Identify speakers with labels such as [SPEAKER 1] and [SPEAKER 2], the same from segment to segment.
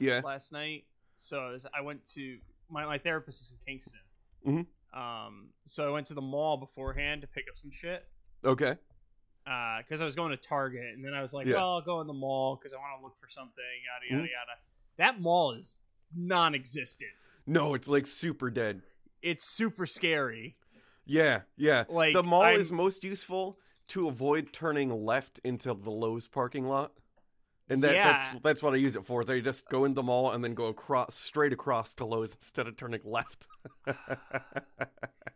[SPEAKER 1] Yeah.
[SPEAKER 2] last night. So I, was, I went to my, my therapist is in Kingston.
[SPEAKER 1] Mhm.
[SPEAKER 2] Um, so I went to the mall beforehand to pick up some shit.
[SPEAKER 1] Okay.
[SPEAKER 2] because I was going to Target, and then I was like,
[SPEAKER 1] Yeah.
[SPEAKER 2] well, I'll go in the mall because I want to look for something, yada yada
[SPEAKER 1] Mhm.
[SPEAKER 2] yada. That mall is non-existent.
[SPEAKER 1] No, it's like super dead.
[SPEAKER 2] It's super scary.
[SPEAKER 1] Yeah, yeah.
[SPEAKER 2] Like,
[SPEAKER 1] the mall
[SPEAKER 2] I'm-
[SPEAKER 1] is most useful to avoid turning left into the Lowe's parking lot. And that,
[SPEAKER 2] Yeah.
[SPEAKER 1] that's that's what I use it for. I just go in the mall and then go across straight across to Lowe's instead of turning left.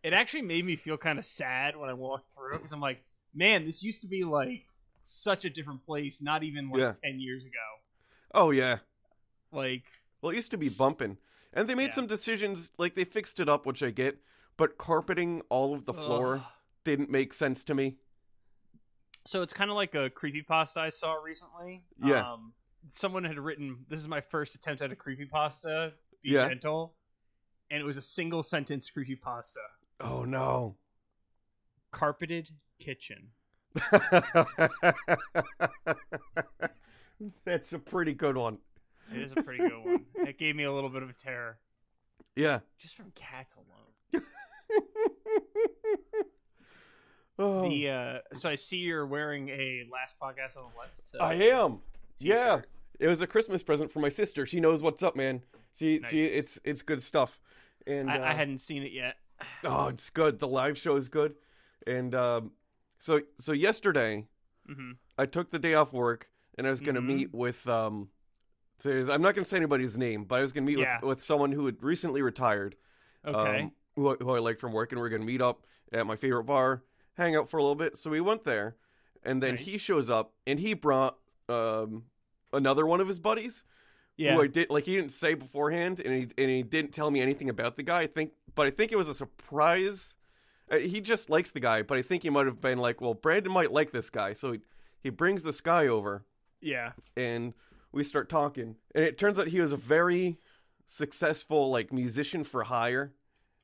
[SPEAKER 2] It actually made me feel kind of sad when I walked through because I'm like, man, this used to be like such a different place. Not even like
[SPEAKER 1] Yeah.
[SPEAKER 2] ten years ago.
[SPEAKER 1] oh yeah.
[SPEAKER 2] Like,
[SPEAKER 1] Well, it used to be bumping, and they made
[SPEAKER 2] Yeah.
[SPEAKER 1] some decisions like they fixed it up, which I get. But carpeting all of the floor
[SPEAKER 2] ugh.
[SPEAKER 1] didn't make sense to me.
[SPEAKER 2] So it's kind of like a creepypasta I saw recently.
[SPEAKER 1] Yeah.
[SPEAKER 2] Um, someone had written, "This is my first attempt at a creepypasta. Be
[SPEAKER 1] Yeah.
[SPEAKER 2] gentle," and it was a single sentence creepypasta.
[SPEAKER 1] Oh no.
[SPEAKER 2] Carpeted kitchen.
[SPEAKER 1] That's a pretty good one.
[SPEAKER 2] It is a pretty good one. It gave me a little bit of a terror
[SPEAKER 1] Yeah.
[SPEAKER 2] just from cats alone.
[SPEAKER 1] Oh,
[SPEAKER 2] The uh, so I see you're wearing a last podcast on the left. Uh,
[SPEAKER 1] I am. Yeah.
[SPEAKER 2] t-shirt.
[SPEAKER 1] It was a Christmas present for my sister. She knows what's up, man. She she it's it's good stuff. And
[SPEAKER 2] I, I
[SPEAKER 1] uh,
[SPEAKER 2] hadn't seen it yet.
[SPEAKER 1] oh, it's good. The live show is good. And um so so yesterday
[SPEAKER 2] hmm
[SPEAKER 1] I took the day off work and I was going to
[SPEAKER 2] Mhm.
[SPEAKER 1] meet with um there's, I'm not going to say anybody's name, but I was going to meet
[SPEAKER 2] Yeah.
[SPEAKER 1] with with someone who had recently retired.
[SPEAKER 2] Okay.
[SPEAKER 1] um, who, I- who I liked from work, and we are going to meet up at my favorite bar, hang out for a little bit. So we went there, and then he shows up, and he brought um, another one of his buddies,
[SPEAKER 2] yeah.
[SPEAKER 1] who I did like he didn't say beforehand, and he and he didn't tell me anything about the guy. I think, but I think it was a surprise. Uh, he just likes the guy, but I think he might have been like, well, Brandon might like this guy, so he he brings this guy over,
[SPEAKER 2] yeah.
[SPEAKER 1] and we start talking, and it turns out he was a very successful like musician for hire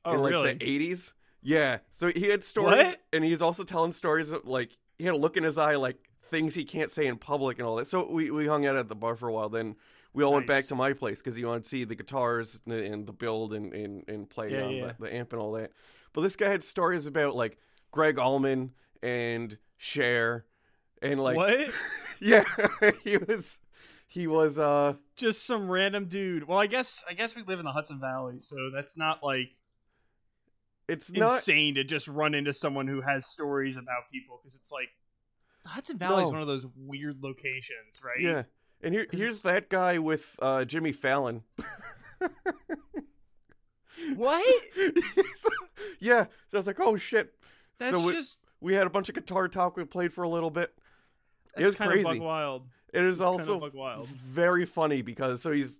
[SPEAKER 2] Oh,
[SPEAKER 1] in like
[SPEAKER 2] really?
[SPEAKER 1] the eighties. Yeah. So he had stories
[SPEAKER 2] What?
[SPEAKER 1] and he's also telling stories of, like he had a look in his eye like things he can't say in public and all that. So we, we hung out at the bar for a while. Then we all went back to my place because he wanted to see the guitars and, and the build and, and, and play
[SPEAKER 2] Yeah,
[SPEAKER 1] on
[SPEAKER 2] yeah.
[SPEAKER 1] The, the amp and all that. But this guy had stories about like Gregg Allman and Cher and like
[SPEAKER 2] what?
[SPEAKER 1] yeah he was he was uh
[SPEAKER 2] Just some random dude. Well, I guess I guess we live in the Hudson Valley, so that's not like
[SPEAKER 1] it's not
[SPEAKER 2] insane to just run into someone who has stories about people because it's like the Hudson Valley is
[SPEAKER 1] No.
[SPEAKER 2] one of those weird locations, right?
[SPEAKER 1] yeah. And here, here's
[SPEAKER 2] it's-
[SPEAKER 1] that guy with uh, Jimmy Fallon.
[SPEAKER 2] What?
[SPEAKER 1] yeah. So I was like, oh shit.
[SPEAKER 2] That's
[SPEAKER 1] so we,
[SPEAKER 2] just
[SPEAKER 1] we had a bunch of guitar talk. We played for a little bit.
[SPEAKER 2] that's
[SPEAKER 1] it was
[SPEAKER 2] kind
[SPEAKER 1] crazy.
[SPEAKER 2] of wild.
[SPEAKER 1] It is
[SPEAKER 2] It's kind
[SPEAKER 1] also
[SPEAKER 2] of wild.
[SPEAKER 1] very funny because so he's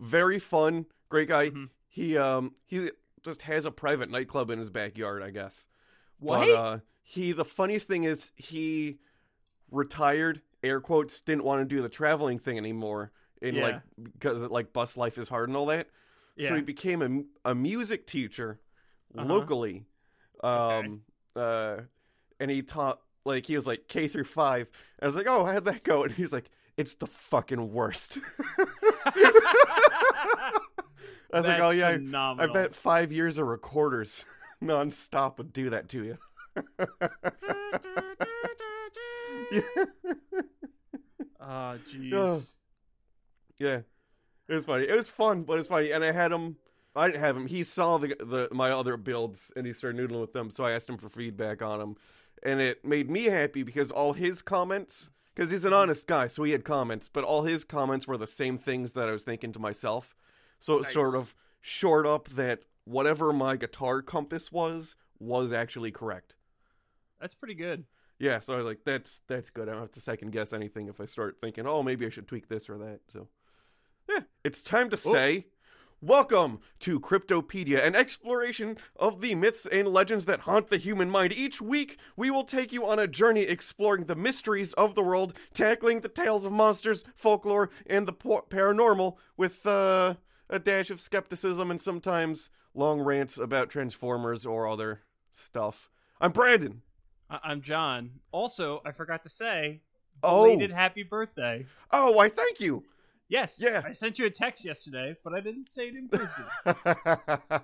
[SPEAKER 1] very fun, great guy.
[SPEAKER 2] Mhm.
[SPEAKER 1] He um he just has a private nightclub in his backyard, I guess.
[SPEAKER 2] What?
[SPEAKER 1] But, uh, he the funniest thing is he retired, air quotes, didn't want to do the traveling thing anymore. In
[SPEAKER 2] Yeah.
[SPEAKER 1] like because like bus life is hard and all that.
[SPEAKER 2] yeah.
[SPEAKER 1] So he became a, a music teacher
[SPEAKER 2] Uh-huh.
[SPEAKER 1] locally.
[SPEAKER 2] Okay.
[SPEAKER 1] Um uh and he taught like he was like K through five. And I was like, Oh, how'd that go? And he's like, It's the fucking worst. I was like, Oh
[SPEAKER 2] That's
[SPEAKER 1] yeah, I- I bet five years of recorders nonstop would do that to you.
[SPEAKER 2] Oh, jeez.
[SPEAKER 1] Ugh. Yeah, it was funny. It was fun, but it's funny. And I had him. I didn't have him. He saw the the my other builds and he started noodling with them. So I asked him for feedback on them, and it made me happy because all his comments, because he's an
[SPEAKER 2] Mm-hmm.
[SPEAKER 1] honest guy, so he had comments, but all his comments were the same things that I was thinking to myself. So it sort of shored up that whatever my guitar compass was was actually correct.
[SPEAKER 2] That's pretty good.
[SPEAKER 1] Yeah, so I was like, that's that's good. I don't have to second guess anything if I start thinking, oh, maybe I should tweak this or that. So, yeah, it's time to say, welcome to Cryptopedia, an exploration of the myths and legends that haunt the human mind. Each week, we will take you on a journey exploring the mysteries of the world, tackling the tales of monsters, folklore, and the po- paranormal with uh, a dash of skepticism and sometimes long rants about Transformers or other stuff. I'm Brandon.
[SPEAKER 2] I- I'm John. Also, I forgot to say,
[SPEAKER 1] Oh.
[SPEAKER 2] belated happy birthday.
[SPEAKER 1] Oh, why? Thank you.
[SPEAKER 2] Yes.
[SPEAKER 1] Yeah.
[SPEAKER 2] I sent you a text yesterday, but I didn't say it in person.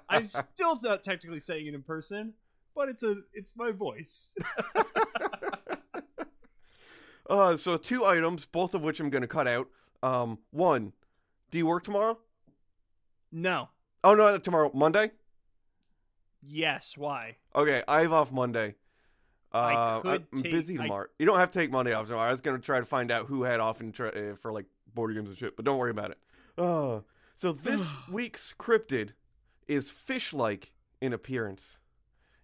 [SPEAKER 2] I'm still not technically saying it in person, but it's a it's my voice.
[SPEAKER 1] uh, so two items, both of which I'm going to cut out. Um, one, do you work tomorrow?
[SPEAKER 2] No.
[SPEAKER 1] Oh no, tomorrow, Monday.
[SPEAKER 2] Yes. Why?
[SPEAKER 1] Okay, I have off Monday. Uh,
[SPEAKER 2] I could
[SPEAKER 1] I'm
[SPEAKER 2] take-
[SPEAKER 1] busy
[SPEAKER 2] I-
[SPEAKER 1] tomorrow. You don't have to take Monday off tomorrow. I was going to try to find out who had off and try, uh, for like board games and shit, but don't worry about it. Uh, so this week's cryptid is fish-like in appearance.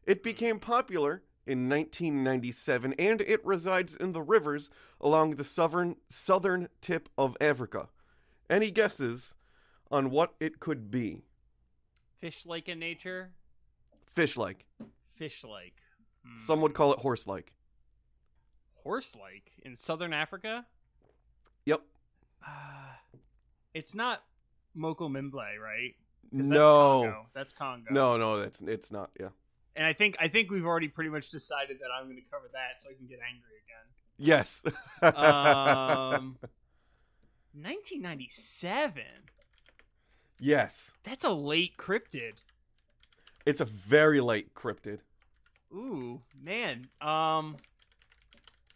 [SPEAKER 1] It became popular in 1997, and it resides in the rivers along the southern southern tip of Africa. Any guesses on what it could be?
[SPEAKER 2] Fish like in nature.
[SPEAKER 1] Fish-like.
[SPEAKER 2] Fish like. Hmm.
[SPEAKER 1] Some would call it horse-like.
[SPEAKER 2] horse like in southern Africa.
[SPEAKER 1] Yep.
[SPEAKER 2] it's not Moko Mimble, right? That's
[SPEAKER 1] No.
[SPEAKER 2] Congo. That's Congo.
[SPEAKER 1] No, no, that's it's not. Yeah.
[SPEAKER 2] And I think I think we've already pretty much decided that I'm going to cover that, so I can get angry again.
[SPEAKER 1] Yes.
[SPEAKER 2] Um, 1997.
[SPEAKER 1] Yes.
[SPEAKER 2] That's a late cryptid.
[SPEAKER 1] It's a very late cryptid.
[SPEAKER 2] Ooh, man. Um,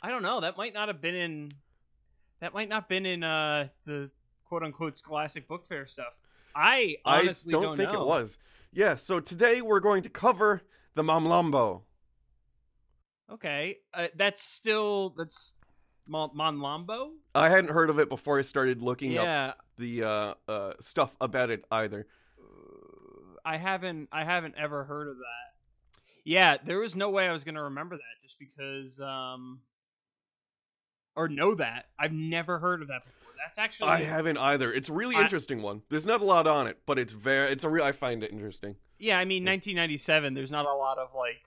[SPEAKER 2] I don't know. That might not have been in. That might not been in uh the quote unquote Scholastic Book Fair stuff. I honestly
[SPEAKER 1] I don't, think
[SPEAKER 2] know.
[SPEAKER 1] it was. Yeah. So today we're going to cover the Mamlambo.
[SPEAKER 2] Okay, uh, that's still that's Mon, Monlambo.
[SPEAKER 1] I hadn't heard of it before I started looking up
[SPEAKER 2] Yeah,
[SPEAKER 1] the uh, uh, stuff about it either.
[SPEAKER 2] I haven't I haven't ever heard of that. Yeah, there was no way I was gonna remember that just because um or know that. I've never heard of that before. That's actually
[SPEAKER 1] I haven't either. It's a really
[SPEAKER 2] I-
[SPEAKER 1] interesting one. There's not a lot on it, but it's very. It's a real. I find it interesting.
[SPEAKER 2] Yeah, I mean 1997 there's not a lot of like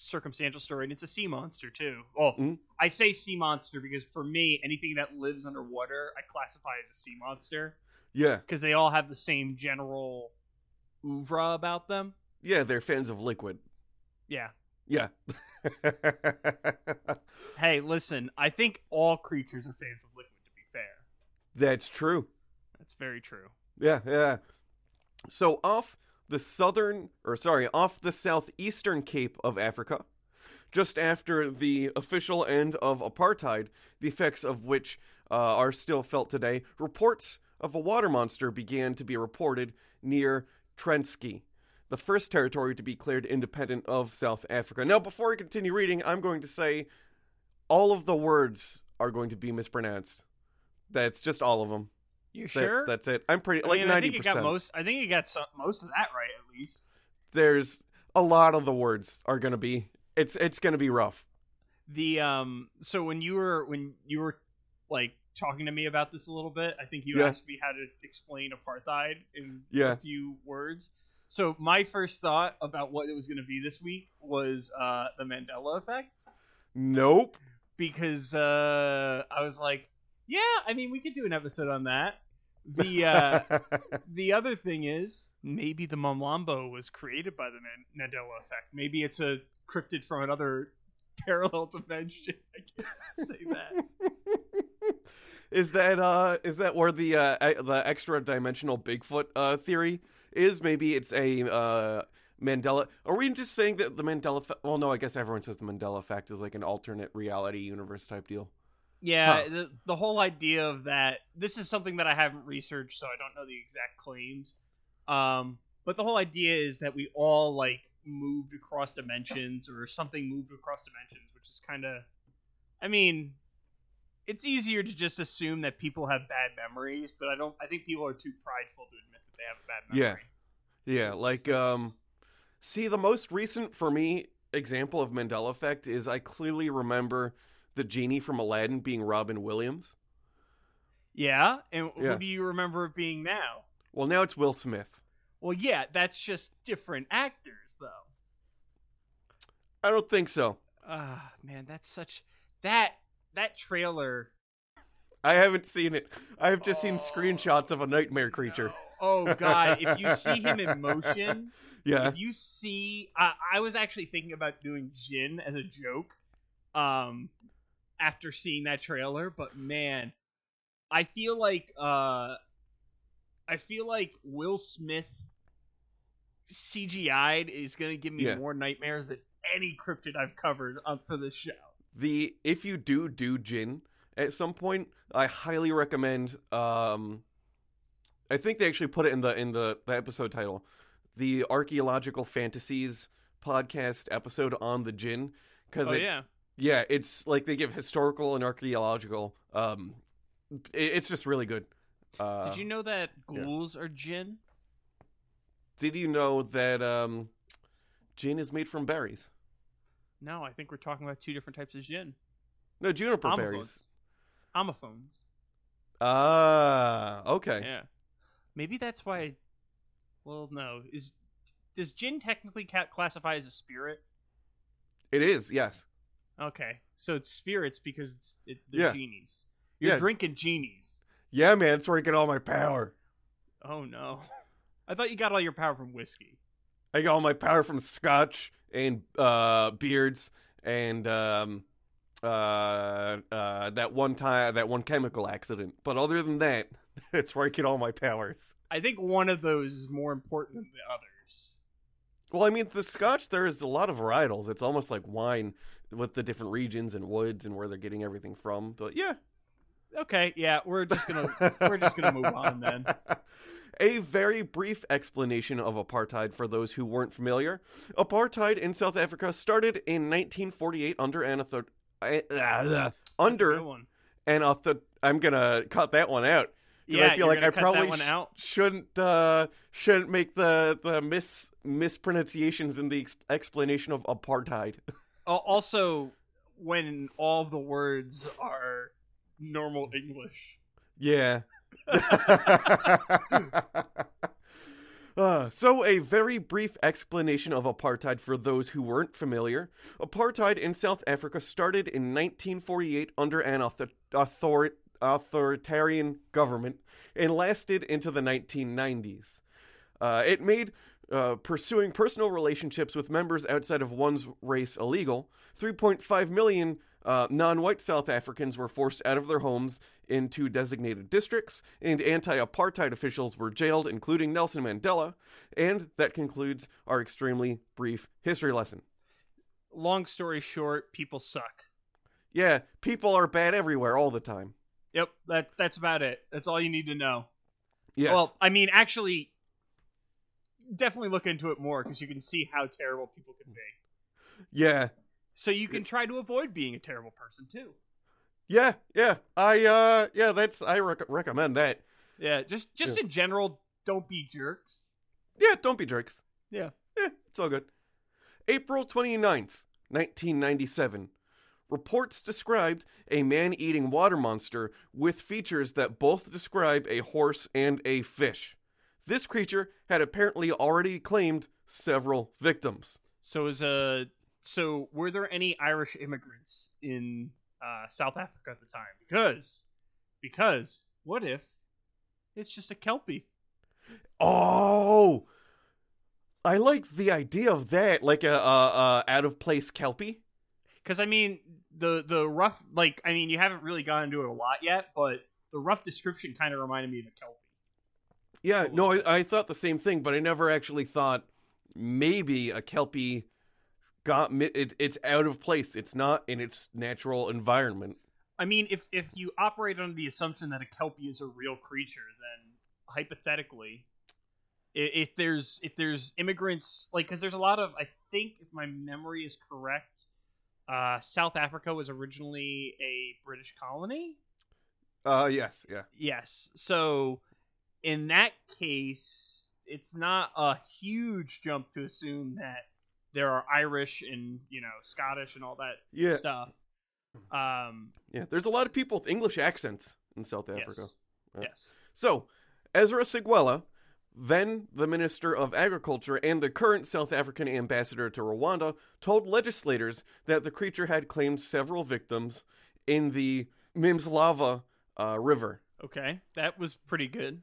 [SPEAKER 2] circumstantial story and it's a sea monster too. Well,
[SPEAKER 1] Mhm.
[SPEAKER 2] I say sea monster because for me anything that lives underwater I classify as a sea monster
[SPEAKER 1] Yeah.
[SPEAKER 2] because they all have the same general oeuvre about them.
[SPEAKER 1] Yeah. They're fans of liquid.
[SPEAKER 2] Yeah.
[SPEAKER 1] Yeah.
[SPEAKER 2] Hey, listen, I think all creatures are fans of liquid to be fair.
[SPEAKER 1] That's true.
[SPEAKER 2] That's very true.
[SPEAKER 1] Yeah, yeah. So off the southern, or sorry, off the southeastern cape of Africa, just after the official end of apartheid, the effects of which uh, are still felt today, reports of a water monster began to be reported near Transkei, the first territory to be declared independent of South Africa. Now, before I continue reading, I'm going to say all of the words are going to be mispronounced. That's just all of them.
[SPEAKER 2] You
[SPEAKER 1] That-
[SPEAKER 2] sure?
[SPEAKER 1] that's it. I'm pretty
[SPEAKER 2] I
[SPEAKER 1] like
[SPEAKER 2] mean, I
[SPEAKER 1] ninety
[SPEAKER 2] think you got
[SPEAKER 1] percent.
[SPEAKER 2] most. I think you got some, most of that right at least.
[SPEAKER 1] There's a lot of the words are gonna be. It's it's gonna be rough.
[SPEAKER 2] The um. So when you were when you were like talking to me about this a little bit, I think you
[SPEAKER 1] Yeah.
[SPEAKER 2] asked me how to explain apartheid in
[SPEAKER 1] Yeah.
[SPEAKER 2] a few words. So my first thought about what it was going to be this week was uh, the Mandela effect.
[SPEAKER 1] Nope.
[SPEAKER 2] because uh, I was like, yeah, I mean, we could do an episode on that. The uh, the other thing is maybe the Momlambo was created by the Man- Mandela effect. Maybe it's a cryptid from another parallel dimension. I can't say that.
[SPEAKER 1] is that uh is that where the uh the extra dimensional Bigfoot uh theory is? Maybe it's a uh Mandela. Are we just saying that the Mandela? Fa- well, no. I guess everyone says the Mandela effect is like an alternate reality universe type deal.
[SPEAKER 2] Yeah,
[SPEAKER 1] Huh.
[SPEAKER 2] the the whole idea of that. This is something that I haven't researched, so I don't know the exact claims. Um, but the whole idea is that we all like moved across dimensions, or something moved across dimensions, which is kind of. I mean, it's easier to just assume that people have bad memories, but I don't. I think people are too prideful to admit that they have a bad memory.
[SPEAKER 1] Yeah. Yeah, like um see the most recent for me example of Mandela effect is I clearly remember the genie from Aladdin being Robin Williams.
[SPEAKER 2] Yeah, and
[SPEAKER 1] Yeah.
[SPEAKER 2] who do you remember it being now?
[SPEAKER 1] Well, now it's Will Smith.
[SPEAKER 2] Well, yeah, that's just different actors, though.
[SPEAKER 1] I don't think so.
[SPEAKER 2] Ah, man, that's such that that trailer.
[SPEAKER 1] I haven't seen it. I've just seen
[SPEAKER 2] Oh,
[SPEAKER 1] screenshots of a nightmare creature.
[SPEAKER 2] Oh god, if you see him in motion,
[SPEAKER 1] Yeah.
[SPEAKER 2] if you see, I I was actually thinking about doing Jinn as a joke, um, after seeing that trailer, but man, I feel like uh, I feel like Will Smith CGI'd is gonna give me
[SPEAKER 1] Yeah.
[SPEAKER 2] more nightmares than any cryptid I've covered up for this show.
[SPEAKER 1] The if you do do Jinn at some point, I highly recommend. Um, I think they actually put it in the in the, the episode title, the archaeological fantasies podcast episode on the Jinn, because
[SPEAKER 2] Oh
[SPEAKER 1] it,
[SPEAKER 2] yeah,
[SPEAKER 1] yeah, it's like they give historical and archaeological. Um, it, it's just really good. Uh,
[SPEAKER 2] did you know that
[SPEAKER 1] yeah.
[SPEAKER 2] ghouls are Jinn?
[SPEAKER 1] Did you know that um, gin is made from berries?
[SPEAKER 2] No, I think we're talking about two different types of Jin.
[SPEAKER 1] No, juniper berries.
[SPEAKER 2] Homophones. Homophones.
[SPEAKER 1] Ah, okay.
[SPEAKER 2] Yeah. Maybe that's why. Well, no. Is does Jin technically ca- classify as a spirit?
[SPEAKER 1] It is, yes.
[SPEAKER 2] Okay, so it's spirits because it's it, they're
[SPEAKER 1] Yeah.
[SPEAKER 2] genies. You're
[SPEAKER 1] Yeah.
[SPEAKER 2] drinking genies.
[SPEAKER 1] Yeah, man, that's where I get all my power.
[SPEAKER 2] Oh no. I thought you got all your power from whiskey.
[SPEAKER 1] I got all my power from scotch and uh, beards and um, uh, uh, that one time, that one chemical accident. But other than that, that's where I get all my powers.
[SPEAKER 2] I think one of those is more important than the others.
[SPEAKER 1] Well, I mean, the scotch, there is a lot of varietals. It's almost like wine with the different regions and woods and where they're getting everything from. But yeah.
[SPEAKER 2] Okay, yeah, we're just gonna we're just gonna move on then.
[SPEAKER 1] A very brief explanation of apartheid for those who weren't familiar. Apartheid in South Africa started in 1948 under an author- uh,
[SPEAKER 2] That's
[SPEAKER 1] under
[SPEAKER 2] good one.
[SPEAKER 1] an author- I'm gonna cut that one out.
[SPEAKER 2] Yeah,
[SPEAKER 1] I feel like I probably sh- shouldn't uh, shouldn't make the the mis mispronunciations in the ex- explanation of apartheid.
[SPEAKER 2] Al- Also, when all the words are normal English.
[SPEAKER 1] Yeah. Uh, so, a very brief explanation of apartheid for those who weren't familiar. Apartheid in South Africa started in 1948 under an author- author- authoritarian government and lasted into the 1990s. Uh, it made uh, pursuing personal relationships with members outside of one's race illegal. 3.5 million uh, non white South Africans were forced out of their homes into designated districts, and anti apartheid officials were jailed, including Nelson Mandela. And that concludes our extremely brief history lesson.
[SPEAKER 2] Long story short, people suck.
[SPEAKER 1] Yeah, people are bad everywhere all the time.
[SPEAKER 2] Yep, that that's about it. That's all you need to know.
[SPEAKER 1] Yes.
[SPEAKER 2] Well, I mean, actually, definitely look into it more because you can see how terrible people can be.
[SPEAKER 1] yeah.
[SPEAKER 2] So you can try to avoid being a terrible person too.
[SPEAKER 1] Yeah, yeah. I uh yeah, that's I rec- recommend that.
[SPEAKER 2] Yeah, just just
[SPEAKER 1] Yeah.
[SPEAKER 2] in general, don't be jerks.
[SPEAKER 1] Yeah, don't be jerks.
[SPEAKER 2] Yeah.
[SPEAKER 1] Eh, it's all good. April 29th, 1997. Reports described a man eating water monster with features that both describe a horse and a fish. This creature had apparently already claimed several victims.
[SPEAKER 2] So is a so were there any Irish immigrants in uh, South Africa at the time? Because because what if it's just a kelpie?
[SPEAKER 1] Oh! I like the idea of that, like a, a, a out of place kelpie.
[SPEAKER 2] Because I mean the the rough like I mean you haven't really gone into it a lot yet, but the rough description kind of reminded me of a kelpie.
[SPEAKER 1] Yeah, no, I, I thought the same thing, but I never actually thought maybe a kelpie got it, it's out of place. It's not in its natural environment.
[SPEAKER 2] I mean, if if you operate under the assumption that a kelpie is a real creature, then hypothetically, if there's if there's immigrants like because there's a lot of I think if my memory is correct, uh, South Africa was originally a British colony.
[SPEAKER 1] Uh, yes, yeah,
[SPEAKER 2] Yes, so in that case, it's not a huge jump to assume that there are Irish and you know Scottish and all that
[SPEAKER 1] Yeah.
[SPEAKER 2] stuff. Um,
[SPEAKER 1] Yeah, there's a lot of people with English accents in South
[SPEAKER 2] yes.
[SPEAKER 1] Africa. Yeah.
[SPEAKER 2] Yes.
[SPEAKER 1] So, Ezra Sigwela, then the Minister of Agriculture and the current South African ambassador to Rwanda, told legislators that the creature had claimed several victims in the Mimslava uh, River.
[SPEAKER 2] Okay, that was pretty good.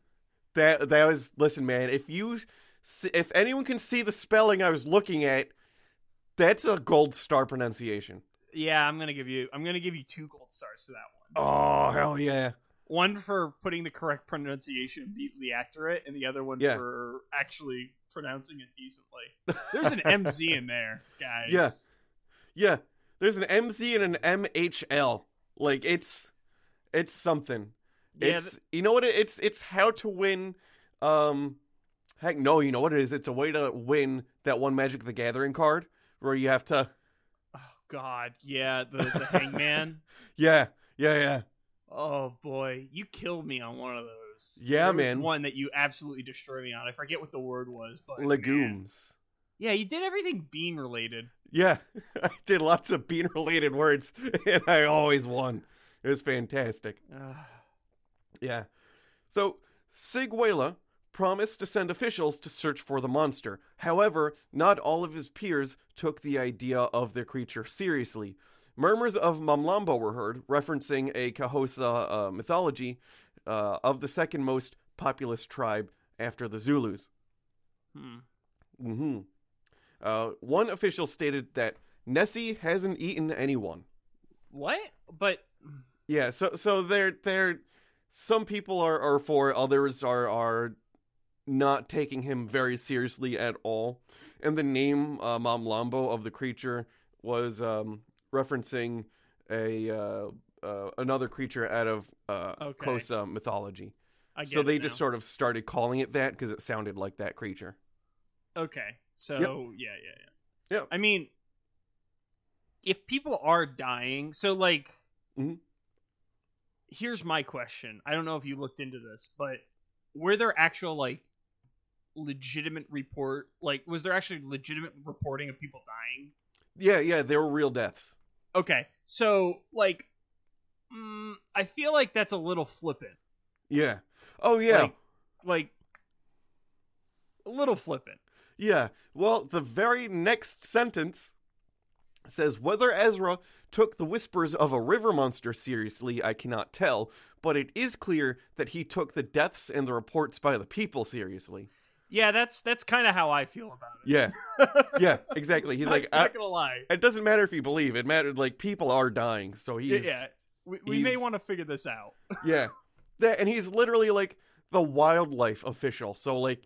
[SPEAKER 1] That that was listen, man. If you if anyone can see the spelling I was looking at, that's a gold star pronunciation.
[SPEAKER 2] Yeah, I'm gonna give you. I'm gonna give you two gold stars for that one.
[SPEAKER 1] Oh hell yeah!
[SPEAKER 2] One for putting the correct pronunciation neatly accurate, and the other one
[SPEAKER 1] Yeah.
[SPEAKER 2] for actually pronouncing it decently. There's an MZ in there, guys.
[SPEAKER 1] Yeah. Yeah, there's an MZ and an MHL. Like it's it's something.
[SPEAKER 2] Yeah,
[SPEAKER 1] it's you know what it, it's it's how to win um heck no, you know what it is? It's a way to win that one Magic the Gathering card where you have to
[SPEAKER 2] Oh God, yeah, the the hangman.
[SPEAKER 1] Yeah, yeah, yeah.
[SPEAKER 2] Oh boy, you killed me on one of those.
[SPEAKER 1] Yeah,
[SPEAKER 2] There
[SPEAKER 1] man.
[SPEAKER 2] One that you absolutely destroyed me on. I forget what the word was, but man.
[SPEAKER 1] Legumes.
[SPEAKER 2] Yeah, you did everything bean related.
[SPEAKER 1] Yeah. I did lots of bean related words and I always won. It was fantastic. Yeah. So, Sigwela promised to send officials to search for the monster. However, not all of his peers took the idea of the creature seriously. Murmurs of Mamlambo were heard, referencing a Xhosa uh, mythology uh, of the second most populous tribe after the Zulus.
[SPEAKER 2] Hmm.
[SPEAKER 1] hmm Uh, one official stated that Nessie hasn't eaten anyone.
[SPEAKER 2] What? But
[SPEAKER 1] Yeah, so so they're they're some people are, are for others are are not taking him very seriously at all. And the name uh, Mamlambo of the creature was um, referencing a uh, uh, another creature out of uh,
[SPEAKER 2] Okay.
[SPEAKER 1] Xhosa mythology. So they just sort of started calling it that because it sounded like that creature.
[SPEAKER 2] Okay. So
[SPEAKER 1] Yep.
[SPEAKER 2] yeah, yeah, yeah.
[SPEAKER 1] Yep.
[SPEAKER 2] I mean, if people are dying, so like,
[SPEAKER 1] Mhm.
[SPEAKER 2] Here's my question. I don't know if you looked into this, but were there actual like legitimate report? Like, was there actually legitimate reporting of people dying?
[SPEAKER 1] Yeah, yeah, there were real deaths.
[SPEAKER 2] Okay, so like, mm, I feel like that's a little flippant.
[SPEAKER 1] Yeah. Oh yeah.
[SPEAKER 2] Like, like a little flippant.
[SPEAKER 1] Yeah. Well, the very next sentence says whether Ezra took the whispers of a river monster seriously, I cannot tell, but it is clear that he took the deaths and the reports by the people seriously.
[SPEAKER 2] Yeah, that's that's kind of how I feel about it.
[SPEAKER 1] Yeah. Yeah, exactly. He's like
[SPEAKER 2] I'm not gonna lie.
[SPEAKER 1] it doesn't matter if you believe, it mattered like people are dying, so he's
[SPEAKER 2] yeah. We, we may want to figure this out.
[SPEAKER 1] yeah. That and he's literally like the wildlife official. So like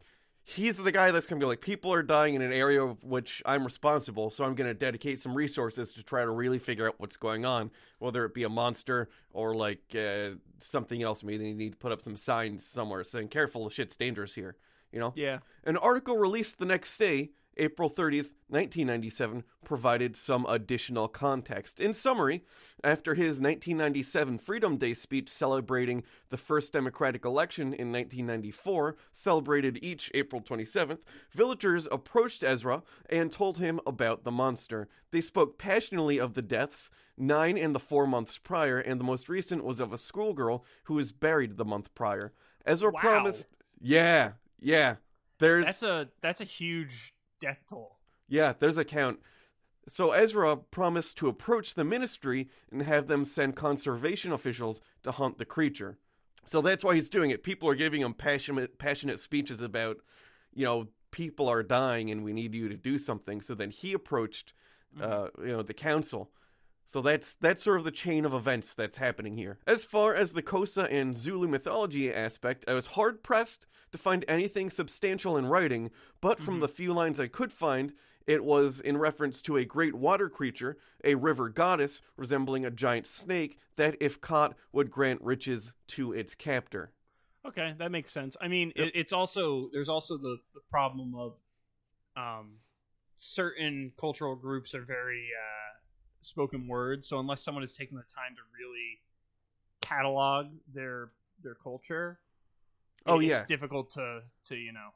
[SPEAKER 1] he's the guy that's gonna be like, people are dying in an area of which I'm responsible, so I'm gonna dedicate some resources to try to really figure out what's going on, whether it be a monster or like uh, something else. Maybe they need to put up some signs somewhere saying, "Careful, shit's dangerous here." You know.
[SPEAKER 2] Yeah.
[SPEAKER 1] An article released the next day, April 30th, 1997, provided some additional context. In summary, after his 1997 Freedom Day speech celebrating the first democratic election in 1994, celebrated each April 27th, villagers approached Ezra and told him about the monster. They spoke passionately of the deaths, nine in the four months prior, and the most recent was of a schoolgirl who was buried the month prior. Ezra
[SPEAKER 2] Wow.
[SPEAKER 1] promised. Yeah, yeah. There's
[SPEAKER 2] That's a that's a huge death toll.
[SPEAKER 1] yeah, there's a count. So Ezra promised to approach the ministry and have them send conservation officials to hunt the creature. So that's why he's doing it. People are giving him passionate passionate speeches about, you know, people are dying and we need you to do something. So then he approached uh, you know, the council. So that's that's sort of the chain of events that's happening here. As far as the Xhosa and Zulu mythology aspect, I was hard pressed to find anything substantial in writing, but from the few lines I could find, it was in reference to a great water creature, a river goddess resembling a giant snake that, if caught, would grant riches to its captor.
[SPEAKER 2] Okay, that makes sense. I mean, it, it's also there's also the the problem of um certain cultural groups are very uh spoken word, so unless someone has taken the time to really catalog their their culture,
[SPEAKER 1] Oh,
[SPEAKER 2] it-
[SPEAKER 1] yeah.
[SPEAKER 2] it's difficult to to you know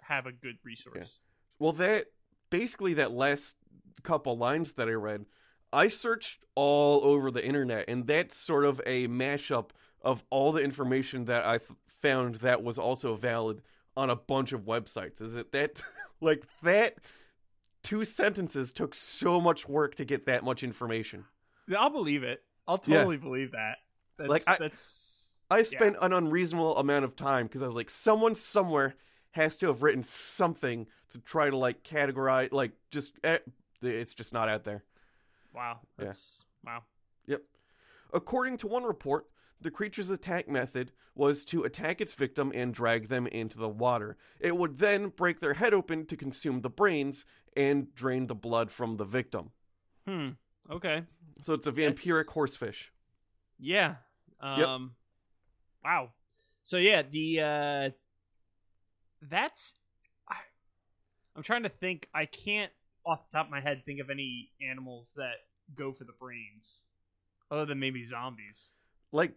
[SPEAKER 2] have a good resource.
[SPEAKER 1] Well, that basically that last couple lines that I read, I searched all over the internet, and that's sort of a mashup of all the information that I f- found that was also valid on a bunch of websites. Is it that, like, that two sentences took so much work to get that much information?
[SPEAKER 2] I'll believe it. I'll
[SPEAKER 1] Yeah.
[SPEAKER 2] totally believe that. That's,
[SPEAKER 1] Like, I-
[SPEAKER 2] that's
[SPEAKER 1] I spent an unreasonable amount of time because I was like, someone somewhere has to have written something to try to like categorize, like just eh, it's just not out there.
[SPEAKER 2] wow.
[SPEAKER 1] Yeah.
[SPEAKER 2] Wow.
[SPEAKER 1] Yep. According to one report, the creature's attack method was to attack its victim and drag them into the water. It would then break their head open to consume the brains and drain the blood from the victim.
[SPEAKER 2] Hmm. Okay.
[SPEAKER 1] So it's a vampiric horsefish.
[SPEAKER 2] Yeah. Um wow. So yeah, the uh that's I'm trying to think I can't off the top of my head think of any animals that go for the brains other than maybe zombies.
[SPEAKER 1] Like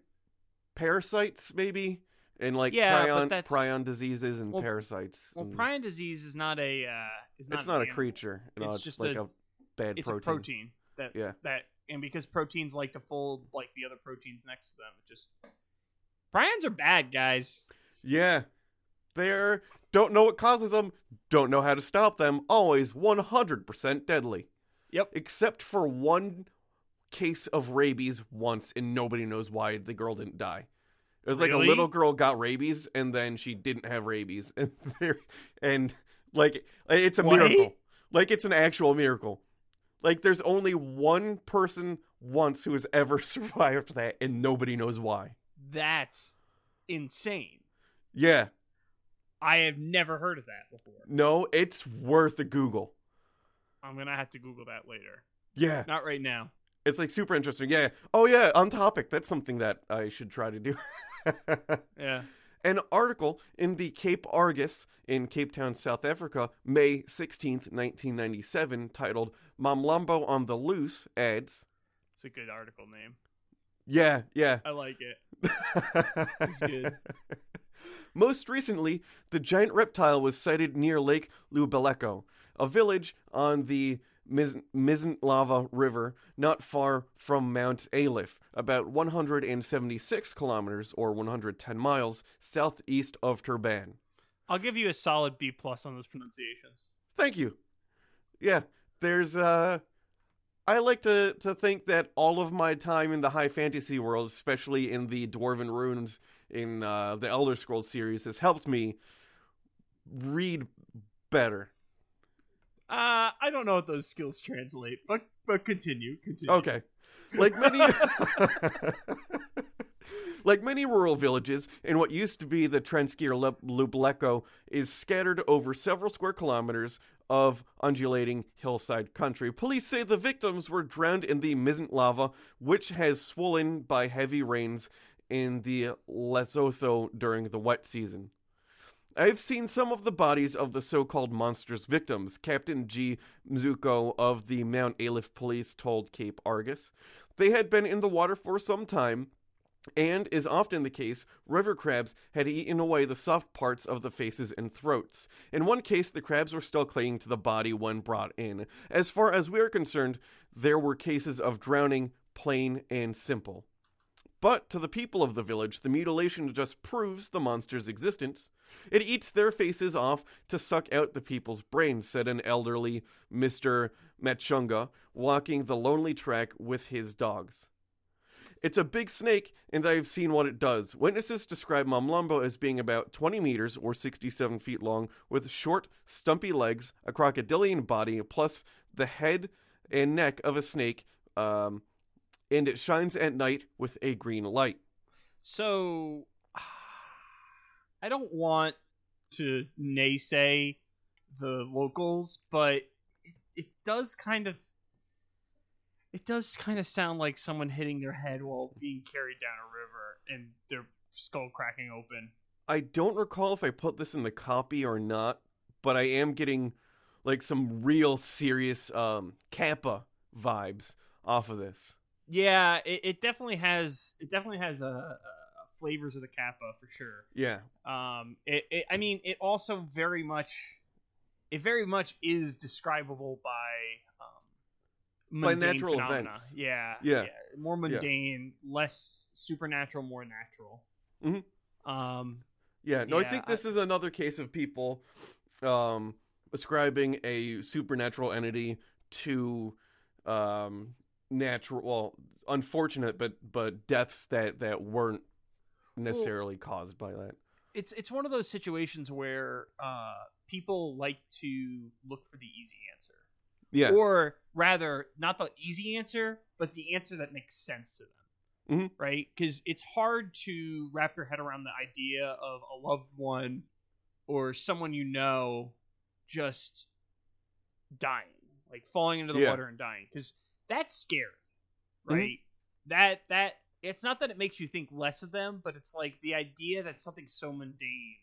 [SPEAKER 1] parasites, maybe? And like
[SPEAKER 2] Yeah,
[SPEAKER 1] prion, prion diseases and
[SPEAKER 2] Well-
[SPEAKER 1] parasites.
[SPEAKER 2] Well,
[SPEAKER 1] and-
[SPEAKER 2] prion disease is not a uh is not
[SPEAKER 1] it's not a
[SPEAKER 2] animal.
[SPEAKER 1] creature. You know,
[SPEAKER 2] It's
[SPEAKER 1] it's,
[SPEAKER 2] just
[SPEAKER 1] like
[SPEAKER 2] a-
[SPEAKER 1] a, bad
[SPEAKER 2] It's
[SPEAKER 1] protein.
[SPEAKER 2] a protein that
[SPEAKER 1] Yeah.
[SPEAKER 2] that and because proteins like to fold like the other proteins next to them, it just prions are bad, guys.
[SPEAKER 1] Yeah. They're don't know what causes them, don't know how to stop them, always 100% deadly.
[SPEAKER 2] Yep.
[SPEAKER 1] Except for one case of rabies once and nobody knows why the girl didn't die. It was like
[SPEAKER 2] Really?
[SPEAKER 1] a little girl got rabies and then she didn't have rabies and there and like it's a
[SPEAKER 2] What?
[SPEAKER 1] miracle. Like it's an actual miracle. Like there's only one person once who has ever survived that and nobody knows why.
[SPEAKER 2] That's insane.
[SPEAKER 1] Yeah.
[SPEAKER 2] I have never heard of that before.
[SPEAKER 1] No, it's worth a Google.
[SPEAKER 2] I'm gonna have to Google that later.
[SPEAKER 1] Yeah,
[SPEAKER 2] Not right now.
[SPEAKER 1] It's like super interesting. Yeah. Oh yeah, on topic. That's something that I should try to do.
[SPEAKER 2] Yeah.
[SPEAKER 1] An article in the Cape Argus in Cape Town, South Africa, May 16th, 1997, titled Mamlambo on the Loose adds,
[SPEAKER 2] It's a good article name.
[SPEAKER 1] Yeah, yeah.
[SPEAKER 2] I like it. It's good.
[SPEAKER 1] Most recently, the giant reptile was sighted near Lake Lubeleko, a village on the Mizenlava River, not far from Mount Ayliff, about 176 kilometers or 110 miles southeast of Durban.
[SPEAKER 2] I'll give you a solid B plus on those pronunciations.
[SPEAKER 1] Thank you. Yeah, there's uh I like to to think that all of my time in the high fantasy world, especially in the Dwarven runes in uh, the Elder Scrolls series, has helped me read better.
[SPEAKER 2] Uh, I don't know what those skills translate, but but continue, continue.
[SPEAKER 1] Okay. Like many Like many rural villages, in what used to be the Transkei Lubleko is scattered over several square kilometers of undulating hillside country. Police say the victims were drowned in the Mizent lava, which has swollen by heavy rains in the Lesotho during the wet season. I've seen some of the bodies of the so called monster's victims, Captain G. Mzuko of the Mount Ayliff Police told Cape Argus. They had been in the water for some time, and, is often the case, river crabs had eaten away the soft parts of the faces and throats. In one case, the crabs were still clinging to the body when brought in. As far as we are concerned, there were cases of drowning, plain and simple. But to the people of the village, the mutilation just proves the monster's existence. It eats their faces off to suck out the people's brains, said an elderly Mr. Machunga, walking the lonely track with his dogs. It's a big snake, and I have seen what it does. Witnesses describe Mamlambo as being about 20 meters or 67 feet long, with short, stumpy legs, a crocodilian body, plus the head and neck of a snake, um, and it shines at night with a green light.
[SPEAKER 2] So, I don't want to naysay the locals, but it, it does kind of it does kind of sound like someone hitting their head while being carried down a river and their skull cracking open.
[SPEAKER 1] I don't recall if I put this in the copy or not, but I am getting like some real serious um Kappa vibes off of this.
[SPEAKER 2] Yeah, it, it definitely has it definitely has a, a flavors of the kappa for sure.
[SPEAKER 1] Yeah.
[SPEAKER 2] Um, it, it I mean, it also very much it very much is describable by um,
[SPEAKER 1] By natural
[SPEAKER 2] phenomena.
[SPEAKER 1] events.
[SPEAKER 2] Yeah,
[SPEAKER 1] Yeah.
[SPEAKER 2] more mundane, less supernatural, more natural.
[SPEAKER 1] Mhm.
[SPEAKER 2] Um,
[SPEAKER 1] Yeah, no, I
[SPEAKER 2] Yeah,
[SPEAKER 1] think
[SPEAKER 2] I-
[SPEAKER 1] this is another case of people um, ascribing a supernatural entity to um, natural, well, unfortunate, but but deaths that that weren't necessarily caused by that.
[SPEAKER 2] it's it's one of those situations where uh, people like to look for the easy answer,
[SPEAKER 1] Yeah,
[SPEAKER 2] or rather, not the easy answer, but the answer that makes sense to them.
[SPEAKER 1] Mhm.
[SPEAKER 2] Right? Because it's hard to wrap your head around the idea of a loved one or someone you know just dying, like falling into the
[SPEAKER 1] Yeah.
[SPEAKER 2] water and dying, because that's scary,
[SPEAKER 1] Mhm.
[SPEAKER 2] right? That that it's not that it makes you think less of them, but it's like the idea that something so mundane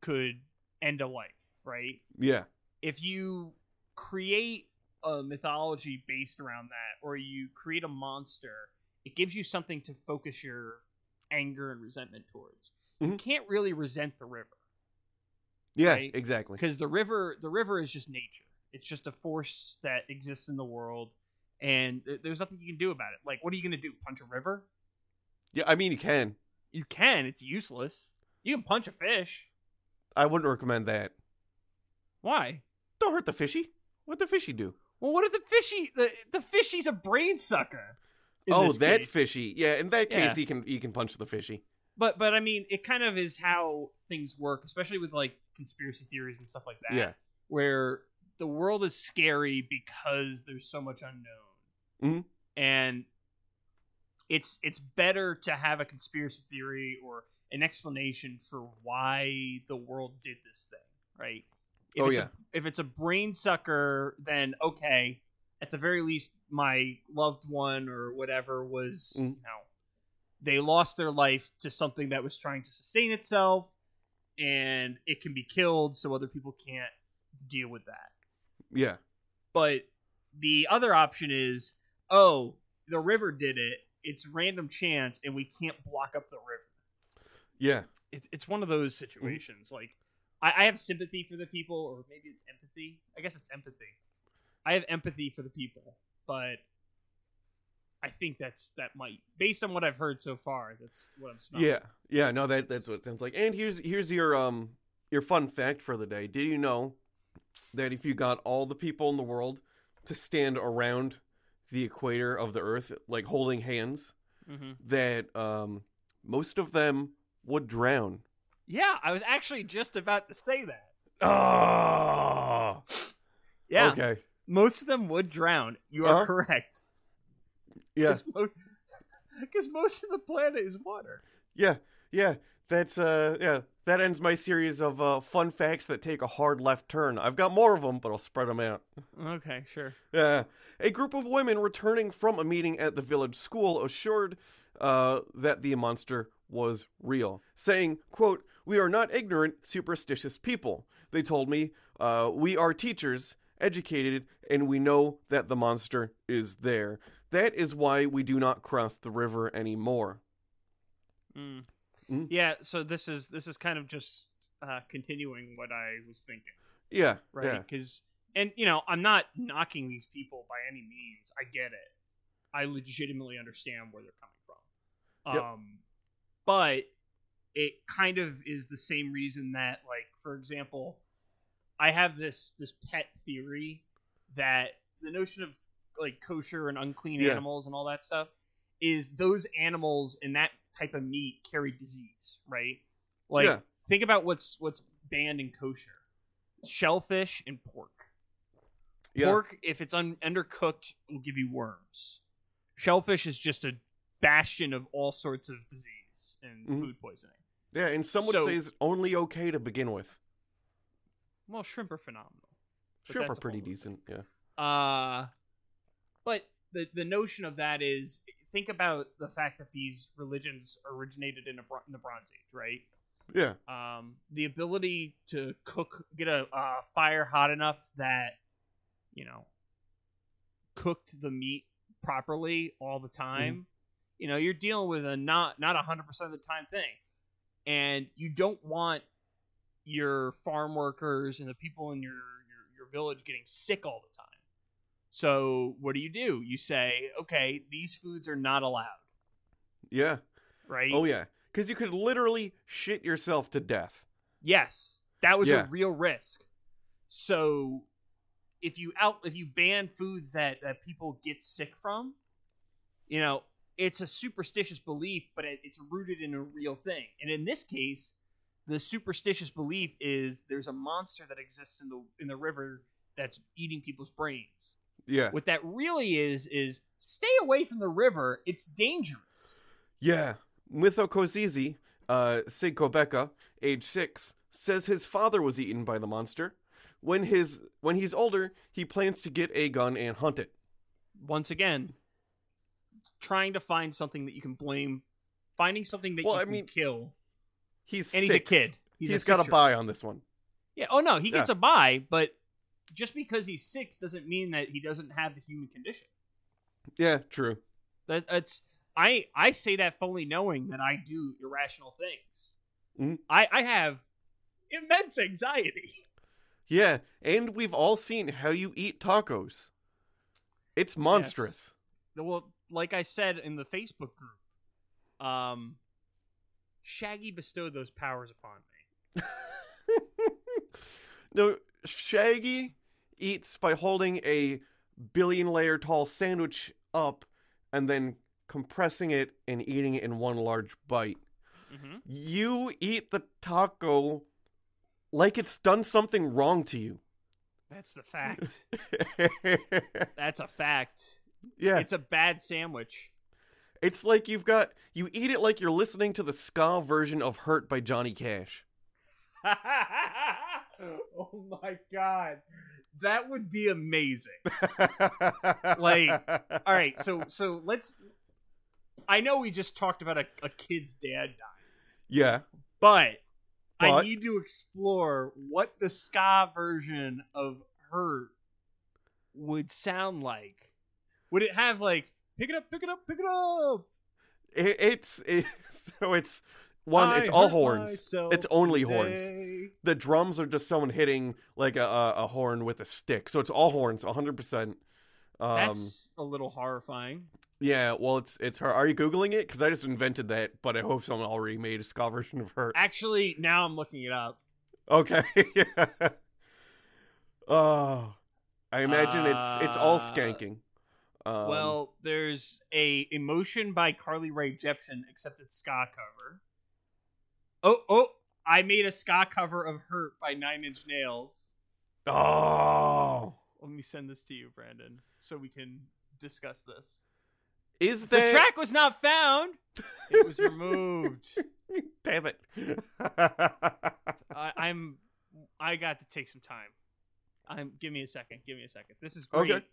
[SPEAKER 2] could end a life, right?
[SPEAKER 1] yeah,
[SPEAKER 2] if you create a mythology based around that or you create a monster it gives you something to focus your anger and resentment towards you
[SPEAKER 1] Mhm.
[SPEAKER 2] can't really resent the river
[SPEAKER 1] yeah,
[SPEAKER 2] Right?
[SPEAKER 1] exactly.
[SPEAKER 2] because the river the river is just nature it's just a force that exists in the world and th- there's nothing you can do about it like what are you going to do punch a river
[SPEAKER 1] Yeah, I mean you can.
[SPEAKER 2] you can it's useless you can punch a fish
[SPEAKER 1] I wouldn't recommend that.
[SPEAKER 2] why
[SPEAKER 1] Don't hurt the fishy. What the fishy do?
[SPEAKER 2] well what if the fishy the, the fishy's a brain sucker
[SPEAKER 1] oh, that
[SPEAKER 2] case.
[SPEAKER 1] fishy. Yeah, in that case,
[SPEAKER 2] Yeah.
[SPEAKER 1] he can he can punch the fishy.
[SPEAKER 2] but but I mean, it kind of is how things work, especially with like conspiracy theories and stuff like that.
[SPEAKER 1] Yeah.
[SPEAKER 2] Where the world is scary because there's so much unknown,
[SPEAKER 1] Mhm.
[SPEAKER 2] and it's it's better to have a conspiracy theory or an explanation for why the world did this thing, right? If
[SPEAKER 1] Oh,
[SPEAKER 2] it's
[SPEAKER 1] yeah.
[SPEAKER 2] A, if it's a brain sucker, then okay. At the very least, my loved one or whatever was,
[SPEAKER 1] Mhm.
[SPEAKER 2] you know, they lost their life to something that was trying to sustain itself and it can be killed so other people can't deal with that
[SPEAKER 1] Yeah.
[SPEAKER 2] but the other option is oh the river did it it's random chance and we can't block up the river
[SPEAKER 1] Yeah.
[SPEAKER 2] it's, it's one of those situations like I, I have sympathy for the people or maybe it's empathy i guess it's empathy i have empathy for the people but i think that's that might based on what i've heard so far that's what i'm smelling.
[SPEAKER 1] Yeah. Yeah, no that that's what it sounds like. And here's here's your um your fun fact for the day. Did you know that if you got all the people in the world to stand around the equator of the earth like holding hands
[SPEAKER 2] Mhm.
[SPEAKER 1] that um most of them would drown.
[SPEAKER 2] yeah i was actually just about to say that
[SPEAKER 1] Oh.
[SPEAKER 2] yeah
[SPEAKER 1] Okay.
[SPEAKER 2] most of them would drown you are
[SPEAKER 1] Uh-huh.
[SPEAKER 2] correct
[SPEAKER 1] Yeah.
[SPEAKER 2] because most of the planet is water
[SPEAKER 1] Yeah. Yeah. That's uh yeah, that ends my series of uh fun facts that take a hard left turn. I've got more of them, but I'll spread them out.
[SPEAKER 2] okay sure
[SPEAKER 1] Yeah. A group of women returning from a meeting at the village school assured uh, that the monster was real, saying, quote, We are not ignorant, superstitious people. They told me, uh, We are teachers, educated, and we know that the monster is there. That is why we do not cross the river anymore.
[SPEAKER 2] Mm.
[SPEAKER 1] Mm.
[SPEAKER 2] Yeah, so this is this is kind of just uh, continuing what I was thinking,
[SPEAKER 1] Yeah.
[SPEAKER 2] right?
[SPEAKER 1] Yeah.
[SPEAKER 2] Because and you know I'm not knocking these people by any means. I get it. I legitimately understand where they're coming from.
[SPEAKER 1] Yep.
[SPEAKER 2] Um, but it kind of is the same reason that, like, for example, I have this this pet theory that the notion of like kosher and unclean
[SPEAKER 1] Yeah.
[SPEAKER 2] animals and all that stuff is those animals and that type of meat carry disease, right? Like
[SPEAKER 1] Yeah.
[SPEAKER 2] think about what's what's banned in kosher. Shellfish and pork.
[SPEAKER 1] Yeah.
[SPEAKER 2] Pork, if it's un- undercooked, will give you worms. Shellfish is just a bastion of all sorts of disease and
[SPEAKER 1] Mhm.
[SPEAKER 2] food poisoning.
[SPEAKER 1] Yeah, and some would
[SPEAKER 2] So-
[SPEAKER 1] say it's only okay to begin with.
[SPEAKER 2] Well, shrimp are phenomenal.
[SPEAKER 1] Shrimp are pretty decent, yeah.
[SPEAKER 2] Uh, but the the notion of that is think about the fact that these religions originated in, a, in the Bronze Age, right?
[SPEAKER 1] Yeah.
[SPEAKER 2] Um, the ability to cook, get a uh, fire hot enough that you know cooked the meat properly all the time. You know, you're dealing with a not not hundred percent of the time thing, and you don't want your farm workers and the people in your, your your village getting sick all the time. So what do you do? You say, okay, these foods are not allowed,
[SPEAKER 1] Yeah.
[SPEAKER 2] right?
[SPEAKER 1] Oh yeah. Because you could literally shit yourself to death.
[SPEAKER 2] Yes, that was
[SPEAKER 1] Yeah.
[SPEAKER 2] a real risk. So if you out if you ban foods that that people get sick from, you know, it's a superstitious belief, but it, it's rooted in a real thing. And in this case, the superstitious belief is there's a monster that exists in the in the river that's eating people's brains.
[SPEAKER 1] Yeah.
[SPEAKER 2] What that really is is stay away from the river. It's dangerous.
[SPEAKER 1] Yeah. Mitho Kozizi, uh, Sig Kobeka, age six, says his father was eaten by the monster. When his when he's older, he plans to get a gun and hunt it.
[SPEAKER 2] once again, trying to find something that you can blame, finding something that
[SPEAKER 1] Well,
[SPEAKER 2] you
[SPEAKER 1] I
[SPEAKER 2] can
[SPEAKER 1] mean,
[SPEAKER 2] kill.
[SPEAKER 1] He's
[SPEAKER 2] And he's a kid. He's a
[SPEAKER 1] he's got a buy on this one.
[SPEAKER 2] Yeah. Oh no, he gets
[SPEAKER 1] Yeah.
[SPEAKER 2] a buy, but just because he's six doesn't mean that he doesn't have the human condition.
[SPEAKER 1] Yeah, true.
[SPEAKER 2] That that's I I say that fully knowing that I do irrational things.
[SPEAKER 1] Mhm.
[SPEAKER 2] I I have immense anxiety.
[SPEAKER 1] Yeah, and we've all seen how you eat tacos. It's monstrous.
[SPEAKER 2] Well, like I said in the Facebook group, um, Shaggy bestowed those powers upon me.
[SPEAKER 1] No, Shaggy eats by holding a billion layer tall sandwich up and then compressing it and eating it in one large bite.
[SPEAKER 2] Mm-hmm.
[SPEAKER 1] You eat the taco like it's done something wrong to you.
[SPEAKER 2] That's the fact. That's a fact.
[SPEAKER 1] yeah,
[SPEAKER 2] It's a bad sandwich.
[SPEAKER 1] it's like you've got you eat it like you're listening to the ska version of Hurt by Johnny Cash.
[SPEAKER 2] oh my god. That would be amazing. Like, All right, so so let's I know we just talked about a, a kid's dad dying,
[SPEAKER 1] yeah,
[SPEAKER 2] but, I need to explore what the ska version of her would sound like. Would it have like pick it up, pick it up, pick it up?
[SPEAKER 1] it, it's it, so it's one.
[SPEAKER 2] I
[SPEAKER 1] it's all horns. It's only horns. the drums are just someone hitting like a, a, horn with a stick. So it's all horns, 100%. Um,
[SPEAKER 2] That's a little horrifying.
[SPEAKER 1] yeah, well, it's it's her. Are you googling it? Because I just invented that, but I hope someone already made a ska version of her.
[SPEAKER 2] Actually, now I'm looking it up.
[SPEAKER 1] Okay. yeah. Oh, I imagine it's it's all
[SPEAKER 2] Uh,
[SPEAKER 1] skanking. Um,
[SPEAKER 2] well, there's a emotion by Carly Rae Jepsen, except it's ska cover. Oh, oh! I made a ska cover of "Hurt" by Nine Inch Nails.
[SPEAKER 1] oh,
[SPEAKER 2] Let me send this to you, Brandon, so we can discuss this.
[SPEAKER 1] is
[SPEAKER 2] The track was not found. It was removed.
[SPEAKER 1] Damn it!
[SPEAKER 2] I, I'm. I got to take some time. I'm. Give me a second. Give me a second. This is great.
[SPEAKER 1] Okay.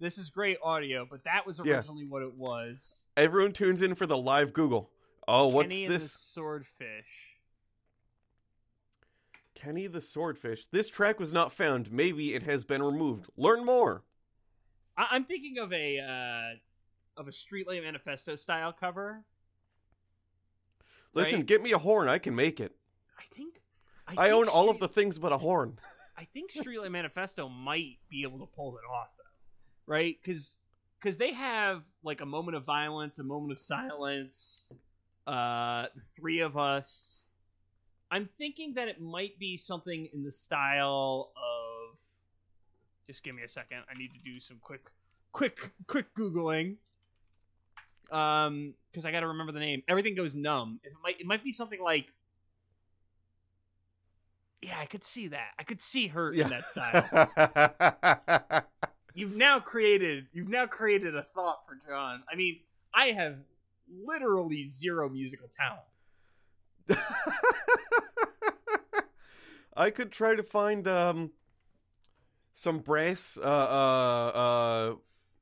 [SPEAKER 2] This is great audio, but that was
[SPEAKER 1] Yeah.
[SPEAKER 2] originally what it was.
[SPEAKER 1] Everyone tunes in for the live Google. Oh, what's
[SPEAKER 2] Kenny and the
[SPEAKER 1] this?
[SPEAKER 2] swordfish.
[SPEAKER 1] Kenny the Swordfish. This track was not found. Maybe it has been removed. Learn more.
[SPEAKER 2] I- I'm thinking of a uh, of a Streetlight Manifesto style cover.
[SPEAKER 1] Listen,
[SPEAKER 2] Right.
[SPEAKER 1] get me a horn. I can make it.
[SPEAKER 2] I think. I,
[SPEAKER 1] I,
[SPEAKER 2] think
[SPEAKER 1] own all of the things but a horn.
[SPEAKER 2] I think Streetlight Manifesto might be able to pull it off though, right? Because they have like a moment of violence, a moment of silence, uh, the three of us. I'm thinking that it might be something in the style of. Just give me a second. I need to do some quick, quick, quick googling. Um, because I got to remember the name. Everything goes numb. It might, it might be something like. Yeah, I could see that. I could see her in that style. you've now created you've now created a thought for John. I mean, I have literally zero musical talent.
[SPEAKER 1] I could try to find um some brass uh uh uh